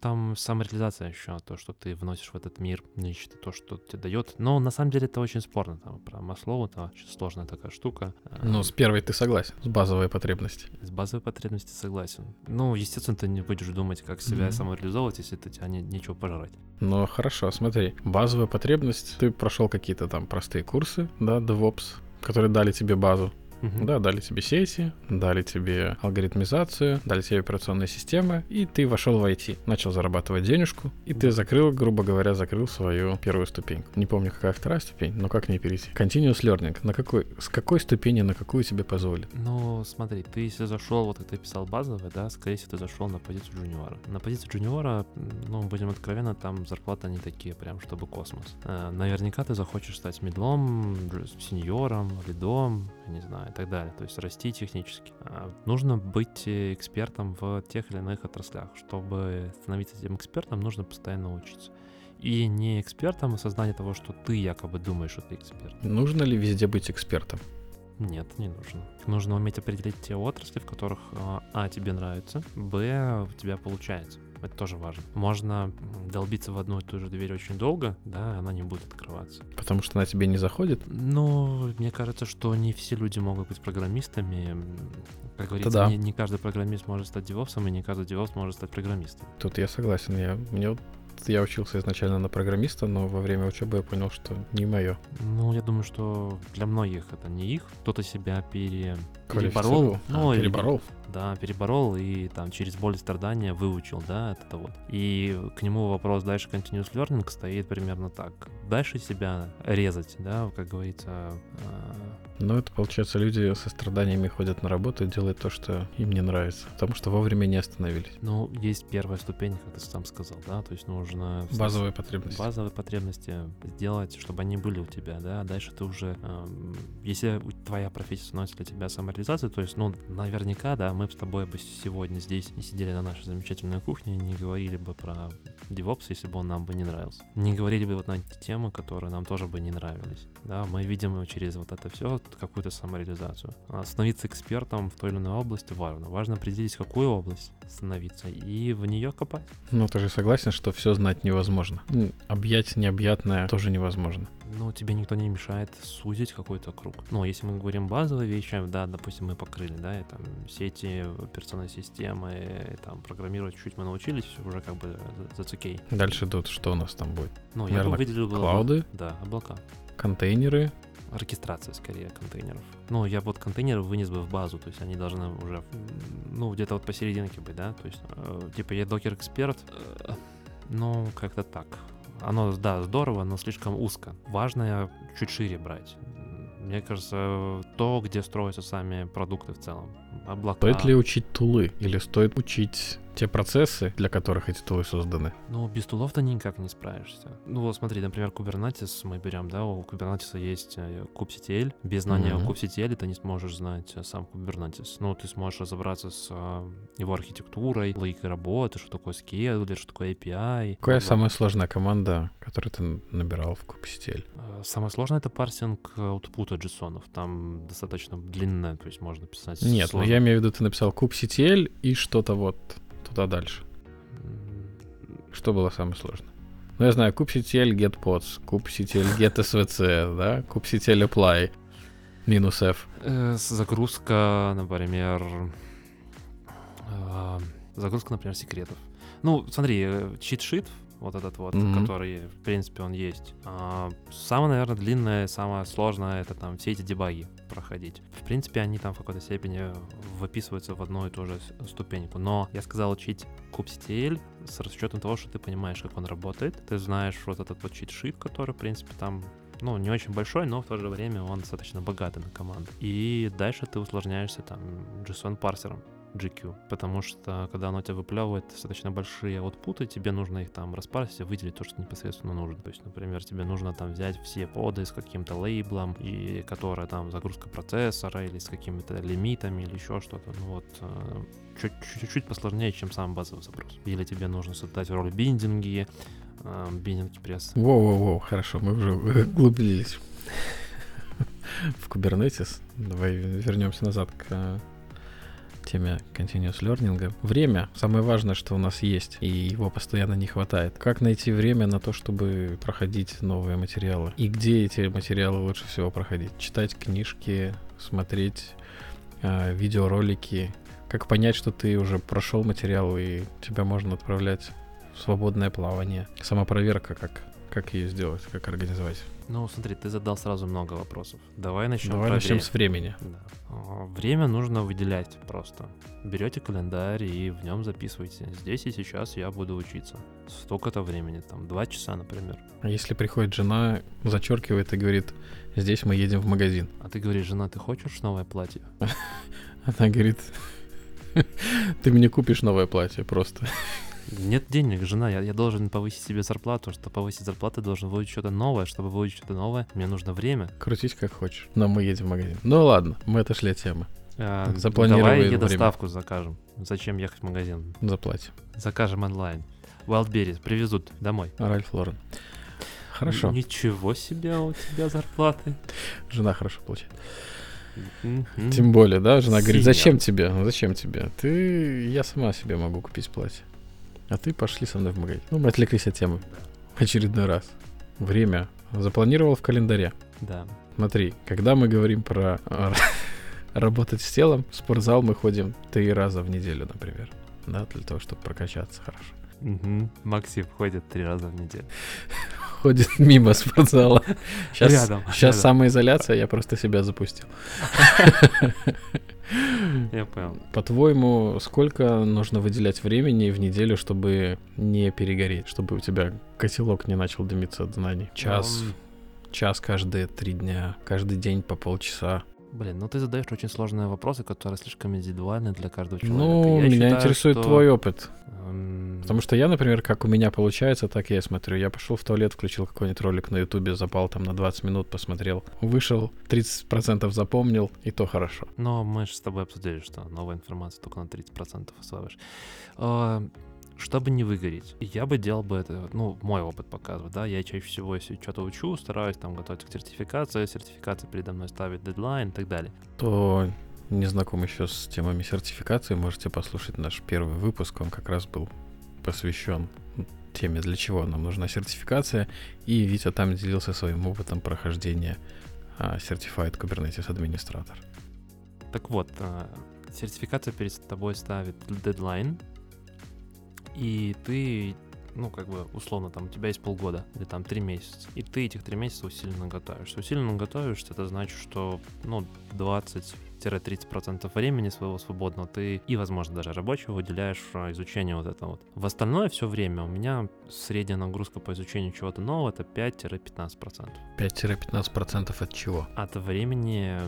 Там самореализация еще, то, что ты вносишь в этот мир, нечто, то, что тебе дает. Но на самом деле это очень спорно. Там, про Маслоу это очень сложная такая штука. Ну, с первой ты согласен, с базовой потребности. С базовой потребности согласен. Ну, естественно, ты не будешь думать, как себя Мгм. самореализовывать, если ты тебя не, нечего пожрать. Но хорошо, смотри, базовая потребность, ты прошел какие-то там простые курсы, да, DevOps, которые дали тебе базу, Мгм. да, дали тебе сети, дали тебе алгоритмизацию, дали тебе операционные системы, и ты вошел в IT, начал зарабатывать денежку, и ты закрыл, грубо говоря, закрыл свою первую ступеньку. Не помню, какая вторая ступень, но как не перейти. Continuous learning. На какой, с какой ступени на какую тебе позволит? Ну, смотри, ты если зашел, вот как ты писал базовый, да, скорее всего, ты зашел на позицию джуниора. На позицию джуниора, ну, будем откровенны, там зарплаты не такие прям, чтобы космос. Э, Наверняка ты захочешь стать медлом, сеньором, лидом, не знаю, и так далее. То есть расти технически. А, Нужно быть э, экспертом в тех или иных отраслях. Чтобы становиться этим экспертом, нужно постоянно учиться. И не экспертом в осознании того, что ты якобы думаешь, что ты эксперт. Нужно ли везде быть экспертом? Нет, не нужно. Нужно уметь определить те отрасли, в которых а, а тебе нравится, б у тебя получается. Это тоже важно. Можно долбиться в одну и ту же дверь очень долго, да, она не будет открываться. Потому что она тебе не заходит? Но мне кажется, что не все люди могут быть программистами. Как говорится, да. не, не каждый программист может стать девопсом, и не каждый девопс может стать программистом. Тут я согласен. Я, мне вот- я учился изначально на программиста, но во время учебы я понял, что не мое. Ну, я думаю, что для многих это не их. Кто-то себя пере... Переборол. А, Ну, или- переборол? Да, переборол и там через боль и страдания выучил, да, это вот. И к нему вопрос дальше continuous learning стоит примерно так. Дальше себя резать, да, как говорится, а, Ну, это получается, люди со страданиями ходят на работу и делают то, что им не нравится. Потому что вовремя не остановились. ну, есть первая ступень, как ты сам сказал, да, то есть нужно... Базовые потребности. базовые потребности сделать, чтобы они были у тебя, да, а дальше ты уже, эм, если твоя профессия становится для тебя самореализацией, то есть, ну, наверняка, да, мы бы с тобой бы сегодня здесь не сидели на нашей замечательной кухне, не говорили бы про DevOps, если бы он нам бы не нравился. Не говорили бы вот на эти темы, которые нам тоже бы не нравились, да, мы видим через вот это все какую-то самореализацию. А Становиться экспертом в той или иной области важно. Важно определить, какую область становиться и в нее копать. Ну, ты же согласен, что все знать невозможно. Объять необъятное тоже невозможно. Ну, тебе никто не мешает сузить какой-то круг. Ну, если мы говорим базовые вещи, да, допустим, мы покрыли, да, и там сети, операционные системы, и там программировать чуть мы научились, уже как бы за окей. Дальше тут что у нас там будет? Ну, я бы выделил. Клауды, Да, облака. контейнеры. Оркестрация, скорее, контейнеров. Ну, я вот контейнеры вынес бы в базу, то есть они должны уже, ну, где-то вот посерединке быть, да, то есть, э, типа, я докер-эксперт, э, ну, как-то так. Оно, да, здорово, но слишком узко. Важно чуть шире брать. Мне кажется, то, где строятся сами продукты в целом. Облака. Стоит ли учить тулы или стоит учить те процессы, для которых эти тулы созданы. Ну, без тулов ты никак не справишься. Ну, вот смотри, например, Kubernetes мы берем, да, у Kubernetes есть э, kubectl. Без знания Мгм. kubectl ты не сможешь знать э, сам Kubernetes. Ну, ты сможешь разобраться с э, его архитектурой, логикой работы, что такое scheduler, что такое API. Какая Вот. самая сложная команда, которую ты набирал в kubectl? Самое сложное это парсинг аутпута JSON. Там достаточно длинное, то есть можно писать Нет, ну сложно. я имею в виду, ты написал kubectl и что-то вот туда дальше. Что было самое сложное? Ну, я знаю, kubectl getpods, kubectl getsvc, да, kubectl apply, минус f. Э, Загрузка, например... э, Загрузка, например, секретов. Ну, смотри, э, чит-шит, вот этот вот, Мгм. который, в принципе, он есть. А, Самое, наверное, длинное, самое сложное, это там все эти дебаги проходить. В принципе, они там в какой-то степени выписываются в одну и ту же ступеньку. Но я сказал учить kubectl с расчетом того, что ты понимаешь, как он работает. Ты знаешь вот этот вот чит-шит, который, в принципе, там ну, не очень большой, но в то же время он достаточно богатый на команду. И дальше ты усложняешься там JSON парсером. GQ, потому что когда оно тебя выплевывает достаточно большие аутпуты, тебе нужно их там распарсить и выделить то, что непосредственно нужно. То есть, например, тебе нужно там взять все поды с каким-то лейблом, и которая там загрузка процессора или с какими-то лимитами или еще что-то. Ну вот, э, чуть- чуть-чуть посложнее, чем сам базовый запрос. Или тебе нужно создать роль биндинги, э, биндинги пресс. Воу-воу-воу, хорошо, мы уже углубились в Kubernetes. Давай вернемся назад к теме Continuous Learning. Время — самое важное, что у нас есть, и его постоянно не хватает. Как найти время на то, чтобы проходить новые материалы? И где эти материалы лучше всего проходить? Читать книжки, смотреть э, видеоролики? Как понять, что ты уже прошел материал, и тебя можно отправлять в свободное плавание? Самопроверка как? Как ее сделать? Как организовать? Ну, смотри, ты задал сразу много вопросов. Давай начнем Давай начнем время. с времени. Да. Время нужно выделять просто. Берете календарь и в нем записывайте. Здесь и сейчас я буду учиться. Столько-то времени, там, два часа, например. А если приходит жена, зачеркивает и говорит, здесь мы едем в магазин. А ты говоришь, жена, ты хочешь новое платье? Она говорит, ты мне купишь новое платье просто. Нет денег, жена, я, я должен повысить себе зарплату. Чтобы повысить зарплату, должен выучить что-то новое. Чтобы выучить что-то новое, мне нужно время. Крутись как хочешь. Но мы едем в магазин. Ну ладно, мы отошли от темы. А, Давай время. доставку закажем. Зачем ехать в магазин? Заплатим. Закажем онлайн. Wildberries привезут домой. Ральф Лорен. Хорошо. Ничего себе у тебя зарплаты. Жена хорошо получает. Тем более, да, жена говорит, Сильно. зачем тебе? Ну, Зачем тебе? Ты, я сама себе могу купить платье. А ты пошли со мной в магазин. Ну, мы отвлеклись от темы. В очередной раз. Время запланировал в календаре. Да. Смотри, когда мы говорим про а, работать с телом, в спортзал мы ходим три раза в неделю, например. Да, для того, чтобы прокачаться хорошо. Мгм. Максим ходит три раза в неделю. Ходит мимо спортзала. Сейчас, Рядом, сейчас рядом. самоизоляция, я просто себя запустил. Я понял. По-твоему, сколько нужно выделять времени в неделю, чтобы не перегореть, чтобы у тебя котелок не начал дымиться от знаний? Час, час каждые три дня, каждый день по полчаса. Блин, ну ты задаешь очень сложные вопросы, которые слишком индивидуальны для каждого человека. Ну, Я меня считаю, интересует что, твой опыт. эм, Потому что я, например, как у меня получается, так я и смотрю. Я пошел в туалет, включил какой-нибудь ролик на ютубе, запал там на 20 минут, посмотрел. Вышел, 30% запомнил, и то хорошо. Но мы же с тобой обсудили, что новая информация только на 30% осваиваешь. Чтобы не выгореть, я бы делал бы это, ну, мой опыт показывает, да, я чаще всего, если что-то учу, стараюсь там готовить к сертификации, сертификация передо мной ставит дедлайн и так далее. То не знаком еще с темами сертификации, можете послушать наш первый выпуск. Он как раз был посвящен теме, для чего нам нужна сертификация. И Витя там делился своим опытом прохождения а, Certified Kubernetes Administrator. Так вот, а, сертификация перед тобой ставит дедлайн, и ты, ну, как бы, условно, там, у тебя есть полгода или там три месяца, и ты этих три месяца усиленно готовишься. Усиленно готовишься, это значит, что, ну, 20-30% времени своего свободного ты и, возможно, даже рабочего уделяешь а, изучению вот этого вот. В остальное все время у меня средняя нагрузка по изучению чего-то нового это 5-15%. 5-15% от чего? От времени,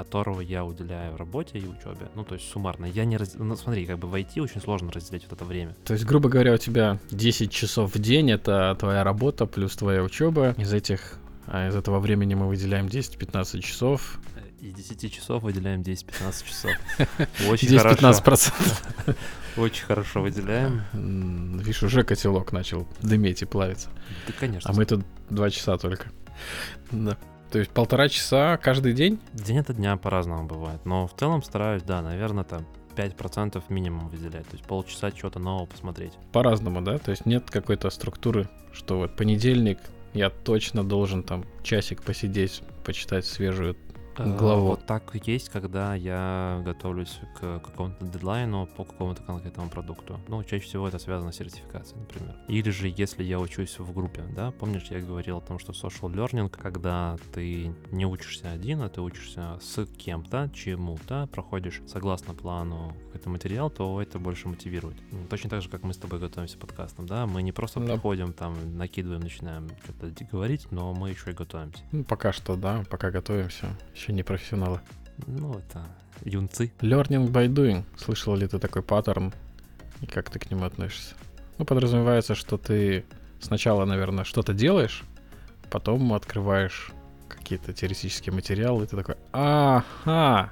которого я уделяю работе и учебе. Ну, то есть суммарно. Я не раз... Ну, смотри, как бы в IT очень сложно разделять вот это время. То есть, грубо говоря, у тебя 10 часов в день — это твоя работа плюс твоя учеба. Из этих а из этого времени мы выделяем 10-15 часов. Из 10 часов выделяем 10-15 часов. Очень хорошо. 10-15%. Очень хорошо выделяем. Видишь, уже котелок начал дыметь и плавиться. Да, конечно. А мы тут 2 часа только. Да. То есть полтора часа каждый день? День это дня по-разному бывает. Но в целом стараюсь, да, наверное, там 5% минимум выделять. То есть полчаса чего-то нового посмотреть. По-разному, да? То есть нет какой-то структуры, что вот понедельник я точно должен там часик посидеть, почитать свежую главу. Вот так и есть, когда я готовлюсь к какому-то дедлайну по какому-то конкретному продукту. Ну, чаще всего это связано с сертификацией, например. Или же, если я учусь в группе, да, помнишь, я говорил о том, что social learning, когда ты не учишься один, а ты учишься с кем-то, чему-то, проходишь согласно плану какой-то материал, то это больше мотивирует. М, Точно так же, как мы с тобой готовимся к подкастам, да, мы не просто Да. приходим, там, накидываем, начинаем что-то говорить, но мы еще и готовимся. Ну, пока что, да, пока готовимся. Еще не профессионалы. Ну, это юнцы. Learning by doing. Слышал ли ты такой паттерн? И как ты к нему относишься? Ну, подразумевается, что ты сначала, наверное, что-то делаешь, потом открываешь какие-то теоретические материалы, и ты такой, ага,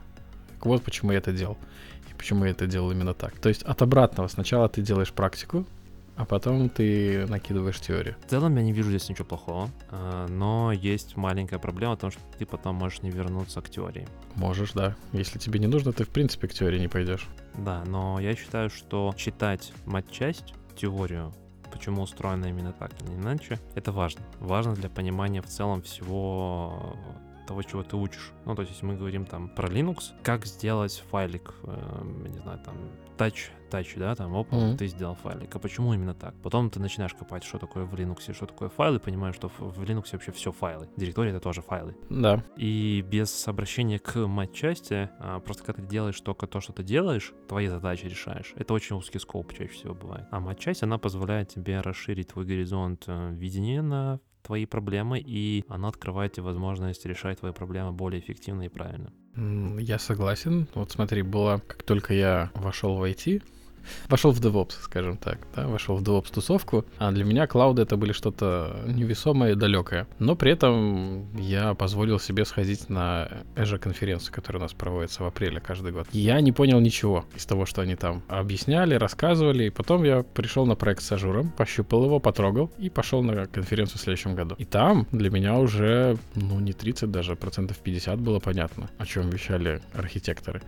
так вот почему я это делал. И почему я это делал именно так. То есть от обратного. Сначала ты делаешь практику, а потом ты накидываешь теорию. В целом я не вижу здесь ничего плохого, а, но есть маленькая проблема в том, что ты потом можешь не вернуться к теории. Можешь, да. Если тебе не нужно, ты в принципе к теории не пойдешь. Да, но я считаю, что читать матчасть, теорию, почему устроено именно так или иначе, это важно. Важно для понимания в целом всего того, чего ты учишь. Ну, то есть, если мы говорим там про Linux, как сделать файлик, я не знаю, там, touch, touch, да, там, оп, Мгм. ты сделал файлик. А почему именно так? Потом ты начинаешь копать, что такое в Linux, что такое файл, и понимаешь, что в Linux вообще все файлы. Директория — это тоже файлы. Да. И без обращения к матчасти, а, просто когда ты делаешь только то, что ты делаешь, твои задачи решаешь. Это очень узкий скоп чаще всего бывает. А матчасть, она позволяет тебе расширить твой горизонт э, видения на твои проблемы, и она открывает тебе возможность решать твои проблемы более эффективно и правильно. Я согласен. Вот смотри, было, как только я вошел в IT, вошел в DevOps, скажем так, да, вошел в DevOps тусовку, а для меня cloud ы это были что-то невесомое и далекое. Но при этом я позволил себе сходить на Azure конференцию, которая у нас проводится в апреле каждый год. Я не понял ничего из того, что они там объясняли, рассказывали, и потом я пришел на проект с Azure ом, пощупал его, потрогал и пошел на конференцию в следующем году. И там для меня уже, ну, не 30 даже, процентов 50 было понятно, о чем вещали архитекторы.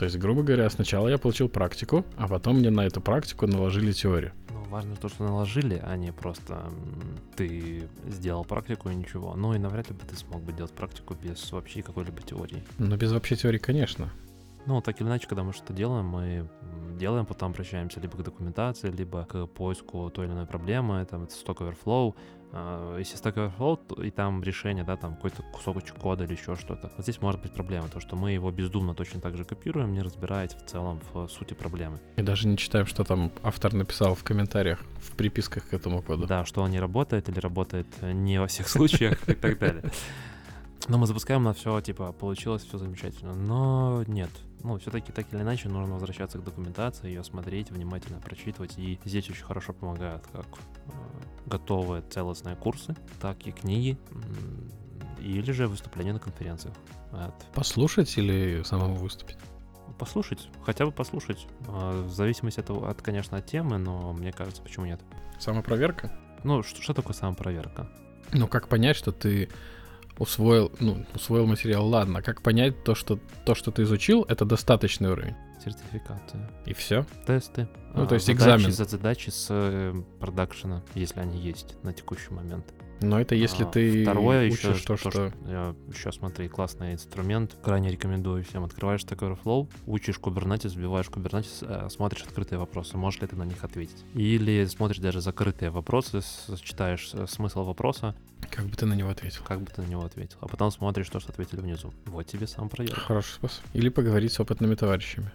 То есть, грубо говоря, сначала я получил практику, а потом мне на эту практику наложили теорию. Ну, важно то, что наложили, а не просто ты сделал практику и ничего. Ну и навряд ли бы ты смог бы делать практику без вообще какой-либо теории. Но без вообще теории, конечно. Ну, так или иначе, когда мы что-то делаем, мы делаем, потом обращаемся либо к документации, либо к поиску той или иной проблемы, там, это Stack Overflow. А, Если Stack Overflow, то и там решение, да, там какой-то кусочек кода или еще что-то. Вот здесь может быть проблема, то, что мы его бездумно точно так же копируем, не разбираясь в целом в сути проблемы. И даже не читаем, что там автор написал в комментариях, в приписках к этому коду. Да, что он не работает или работает э, не во всех случаях и так далее. Но мы запускаем на все, типа, получилось все замечательно. Но нет. Ну, все-таки так или иначе нужно возвращаться к документации, ее смотреть, внимательно прочитывать. И здесь очень хорошо помогают как э, готовые целостные курсы, так и книги, или же выступления на конференциях. От Послушать или самому выступить? послушать, хотя бы послушать. А, В зависимости от, от, конечно, от темы, но мне кажется, почему нет. Самопроверка? Ну, что, что такое самопроверка? Ну, как понять, что ты усвоил, ну, усвоил материал, ладно. Как понять то, что то, что ты изучил, это достаточный уровень? Сертификаты. И все? тесты. Ну, а, то есть задачи, экзамен. за- Задачи с э, продакшена, если они есть на текущий момент. Но это если А, ты Второе еще учишь то, что... еще смотри, классный инструмент, крайне рекомендую всем. Открываешь Stack Overflow, учишь Kubernetes, вбиваешь Kubernetes, э, смотришь открытые вопросы, можешь ли ты на них ответить. Или смотришь даже закрытые вопросы, читаешь э, смысл вопроса, Как бы ты на него ответил? как бы ты на него ответил. А потом смотришь то, что ответили внизу. Вот тебе сам проверка. Хороший способ. Или поговорить с опытными товарищами,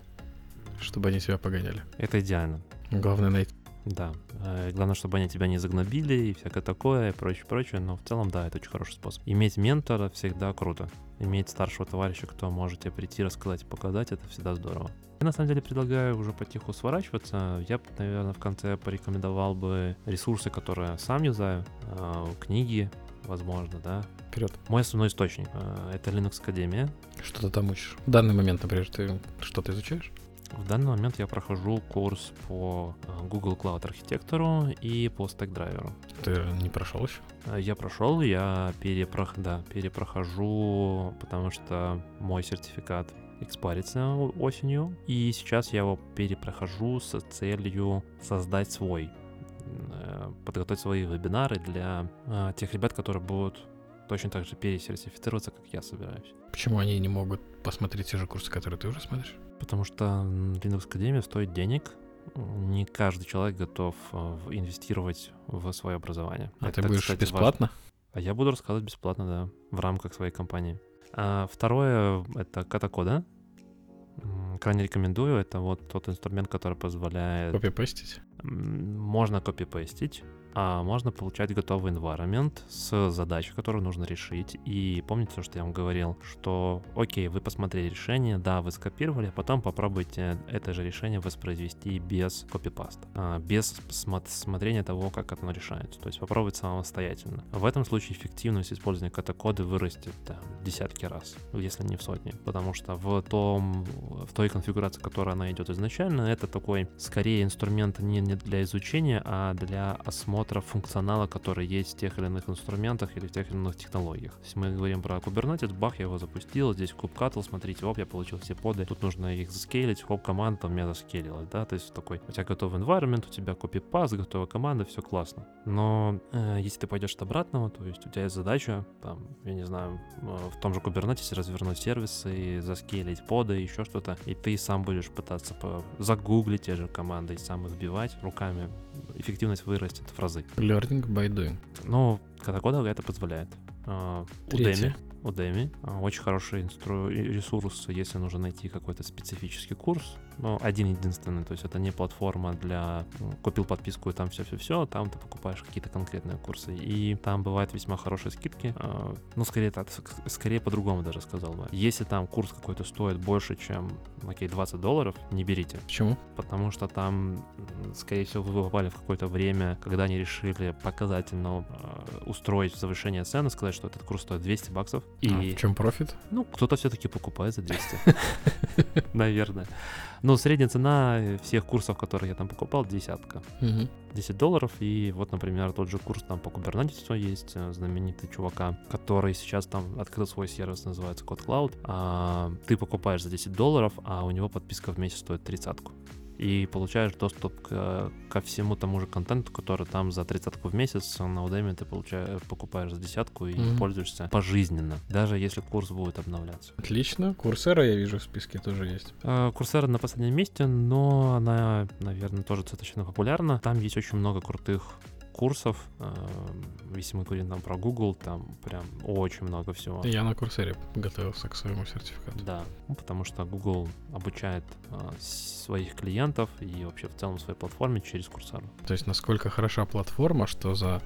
чтобы они тебя погоняли. Это идеально. Главное найти. Да. Э, Главное, чтобы они тебя не загнобили и всякое такое, и прочее, прочее. Но в целом, да, это очень хороший способ. Иметь ментора всегда круто. иметь старшего товарища, кто может тебе прийти, рассказать и показать, это всегда здорово. Я на самом деле предлагаю уже потиху сворачиваться. Я, наверное, в конце порекомендовал бы ресурсы, которые сам юзаю, э, книги, возможно, да. Вперед. Мой основной источник э, это Linux Академия. Что ты там учишь? В данный момент, например, ты что-то изучаешь? В данный момент я прохожу курс по э, Google Cloud архитектору и по Stackdriver. Ты не прошел еще? Э, Я прошел, я перепрох... да, перепрохожу, потому что мой сертификат экспарится осенью, и сейчас я его перепрохожу с целью создать свой, э, подготовить свои вебинары для тех ребят, которые будут точно так же пересертифицироваться, как я собираюсь. Почему они не могут посмотреть те же курсы, которые ты уже смотришь? Потому что Linux Академия стоит денег. Не каждый человек готов э, инвестировать в свое образование. А Это, ты будешь кстати, важно. бесплатно? А я буду рассказывать бесплатно, да, в рамках своей компании. А второе — это катакода. Крайне рекомендую. Это вот тот инструмент, который позволяет... Копипестить? м, Можно копипестить, а можно получать готовый environment с задачей, которую нужно решить. И помните то, что я вам говорил, что окей, вы посмотрели решение, да, вы скопировали, а потом попробуйте это же решение воспроизвести без копипаста, а, без смо- смотрения того, как оно решается. То есть попробовать самостоятельно. В этом случае эффективность использования катакоды вырастет там, в десятки раз, если не в сотни. Потому что в, том, в той конфигурации, которая она идет изначально, это такой скорее инструмент не для изучения, а для осмотра функционала, который есть в тех или иных инструментах или в тех или иных технологиях. Если мы говорим про Kubernetes, бах, я его запустил, здесь кубкатл, смотрите, оп, я получил все поды, тут нужно их заскейлить, хоп, команда у меня заскейлилась, да, то есть такой, у тебя готовый environment, у тебя копипаст, готовая команда, все классно. Но э, если ты пойдешь от обратного, то есть у тебя есть задача, там, я не знаю, э, в том же Kubernetes развернуть сервисы, заскейлить поды, еще что-то, и ты сам будешь пытаться загуглить те же команды и сам их вбивать руками, эффективность вырастет в разы. Learning by doing. Но Катакода это позволяет. А, Третье. Udemy, Udemy а, очень хороший инстру... ресурс, если нужно найти какой-то специфический курс. Ну, один единственный, то есть это не платформа для м, купил подписку и там все-все-все, там ты покупаешь какие-то конкретные курсы. И там бывают весьма хорошие скидки. А, Ну, скорее так, ск- скорее по-другому даже сказал бы. Если там курс какой-то стоит больше, чем, окей, 20 долларов, не берите Почему? потому что там, скорее всего, вы попали в какое-то время, когда они решили показательно э, устроить завышение цены, сказать, что этот курс стоит 200 баксов. И, А в чем профит? ну, кто-то все-таки покупает за 200. Наверное. Но средняя цена всех курсов, которые я там покупал, десятка. Мгм. 10 долларов. И вот, например, тот же курс там по Kubernetes есть, э, знаменитый чувака, который сейчас там открыл свой сервис, называется Code Cloud. А, ты покупаешь за 10 долларов, а у него подписка в месяц стоит тридцатку. И получаешь доступ к- ко всему тому же контенту, который там за тридцатку в месяц на Udemy ты получаешь, покупаешь за десятку и Мгм. пользуешься пожизненно, даже если курс будет обновляться. Отлично. Курсера я вижу в списке тоже есть. Э, Курсера на последнем месте, но она, наверное, тоже достаточно популярна. Там есть очень много крутых курсов. Э, Если мы говорим там про Google, там прям очень много всего. Я на Курсере готовился к своему сертификату. Да, ну, потому что Google обучает э, своих клиентов и вообще в целом своей платформе через Курсеру. То есть насколько хороша платформа, что за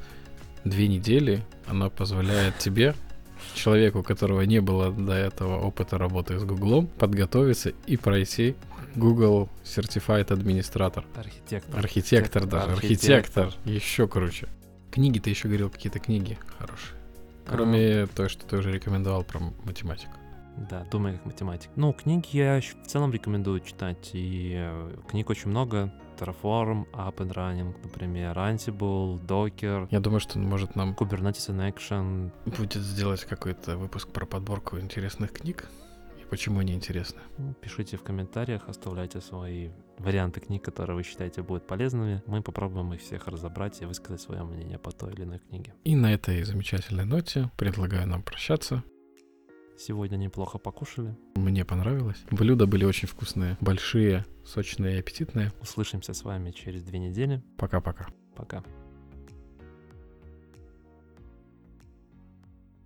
две недели она позволяет тебе, человеку, у которого не было до этого опыта работы с Гуглом, подготовиться и пройти Google Certified Administrator. Архитектор. Архитектор даже, Архитектор. архитектор. Еще круче. Книги, ты еще говорил, какие-то книги хорошие. Кроме той, что ты уже рекомендовал про математику. Да, думай как математик. Ну, книги я в целом рекомендую читать, и э, книг очень много. Terraform, Up and Running, например, Ansible, Docker, Я думаю, что, может, нам Kubernetes in Action. будет сделать какой-то выпуск про подборку интересных книг почему они интересны. Ну, Пишите в комментариях, оставляйте свои варианты книг, которые вы считаете будут полезными. Мы попробуем их всех разобрать и высказать свое мнение по той или иной книге. И на этой замечательной ноте предлагаю нам прощаться. Сегодня неплохо покушали. Мне понравилось. Блюда были очень вкусные, большие, сочные и аппетитные. Услышимся с вами через две недели. Пока-пока. Пока.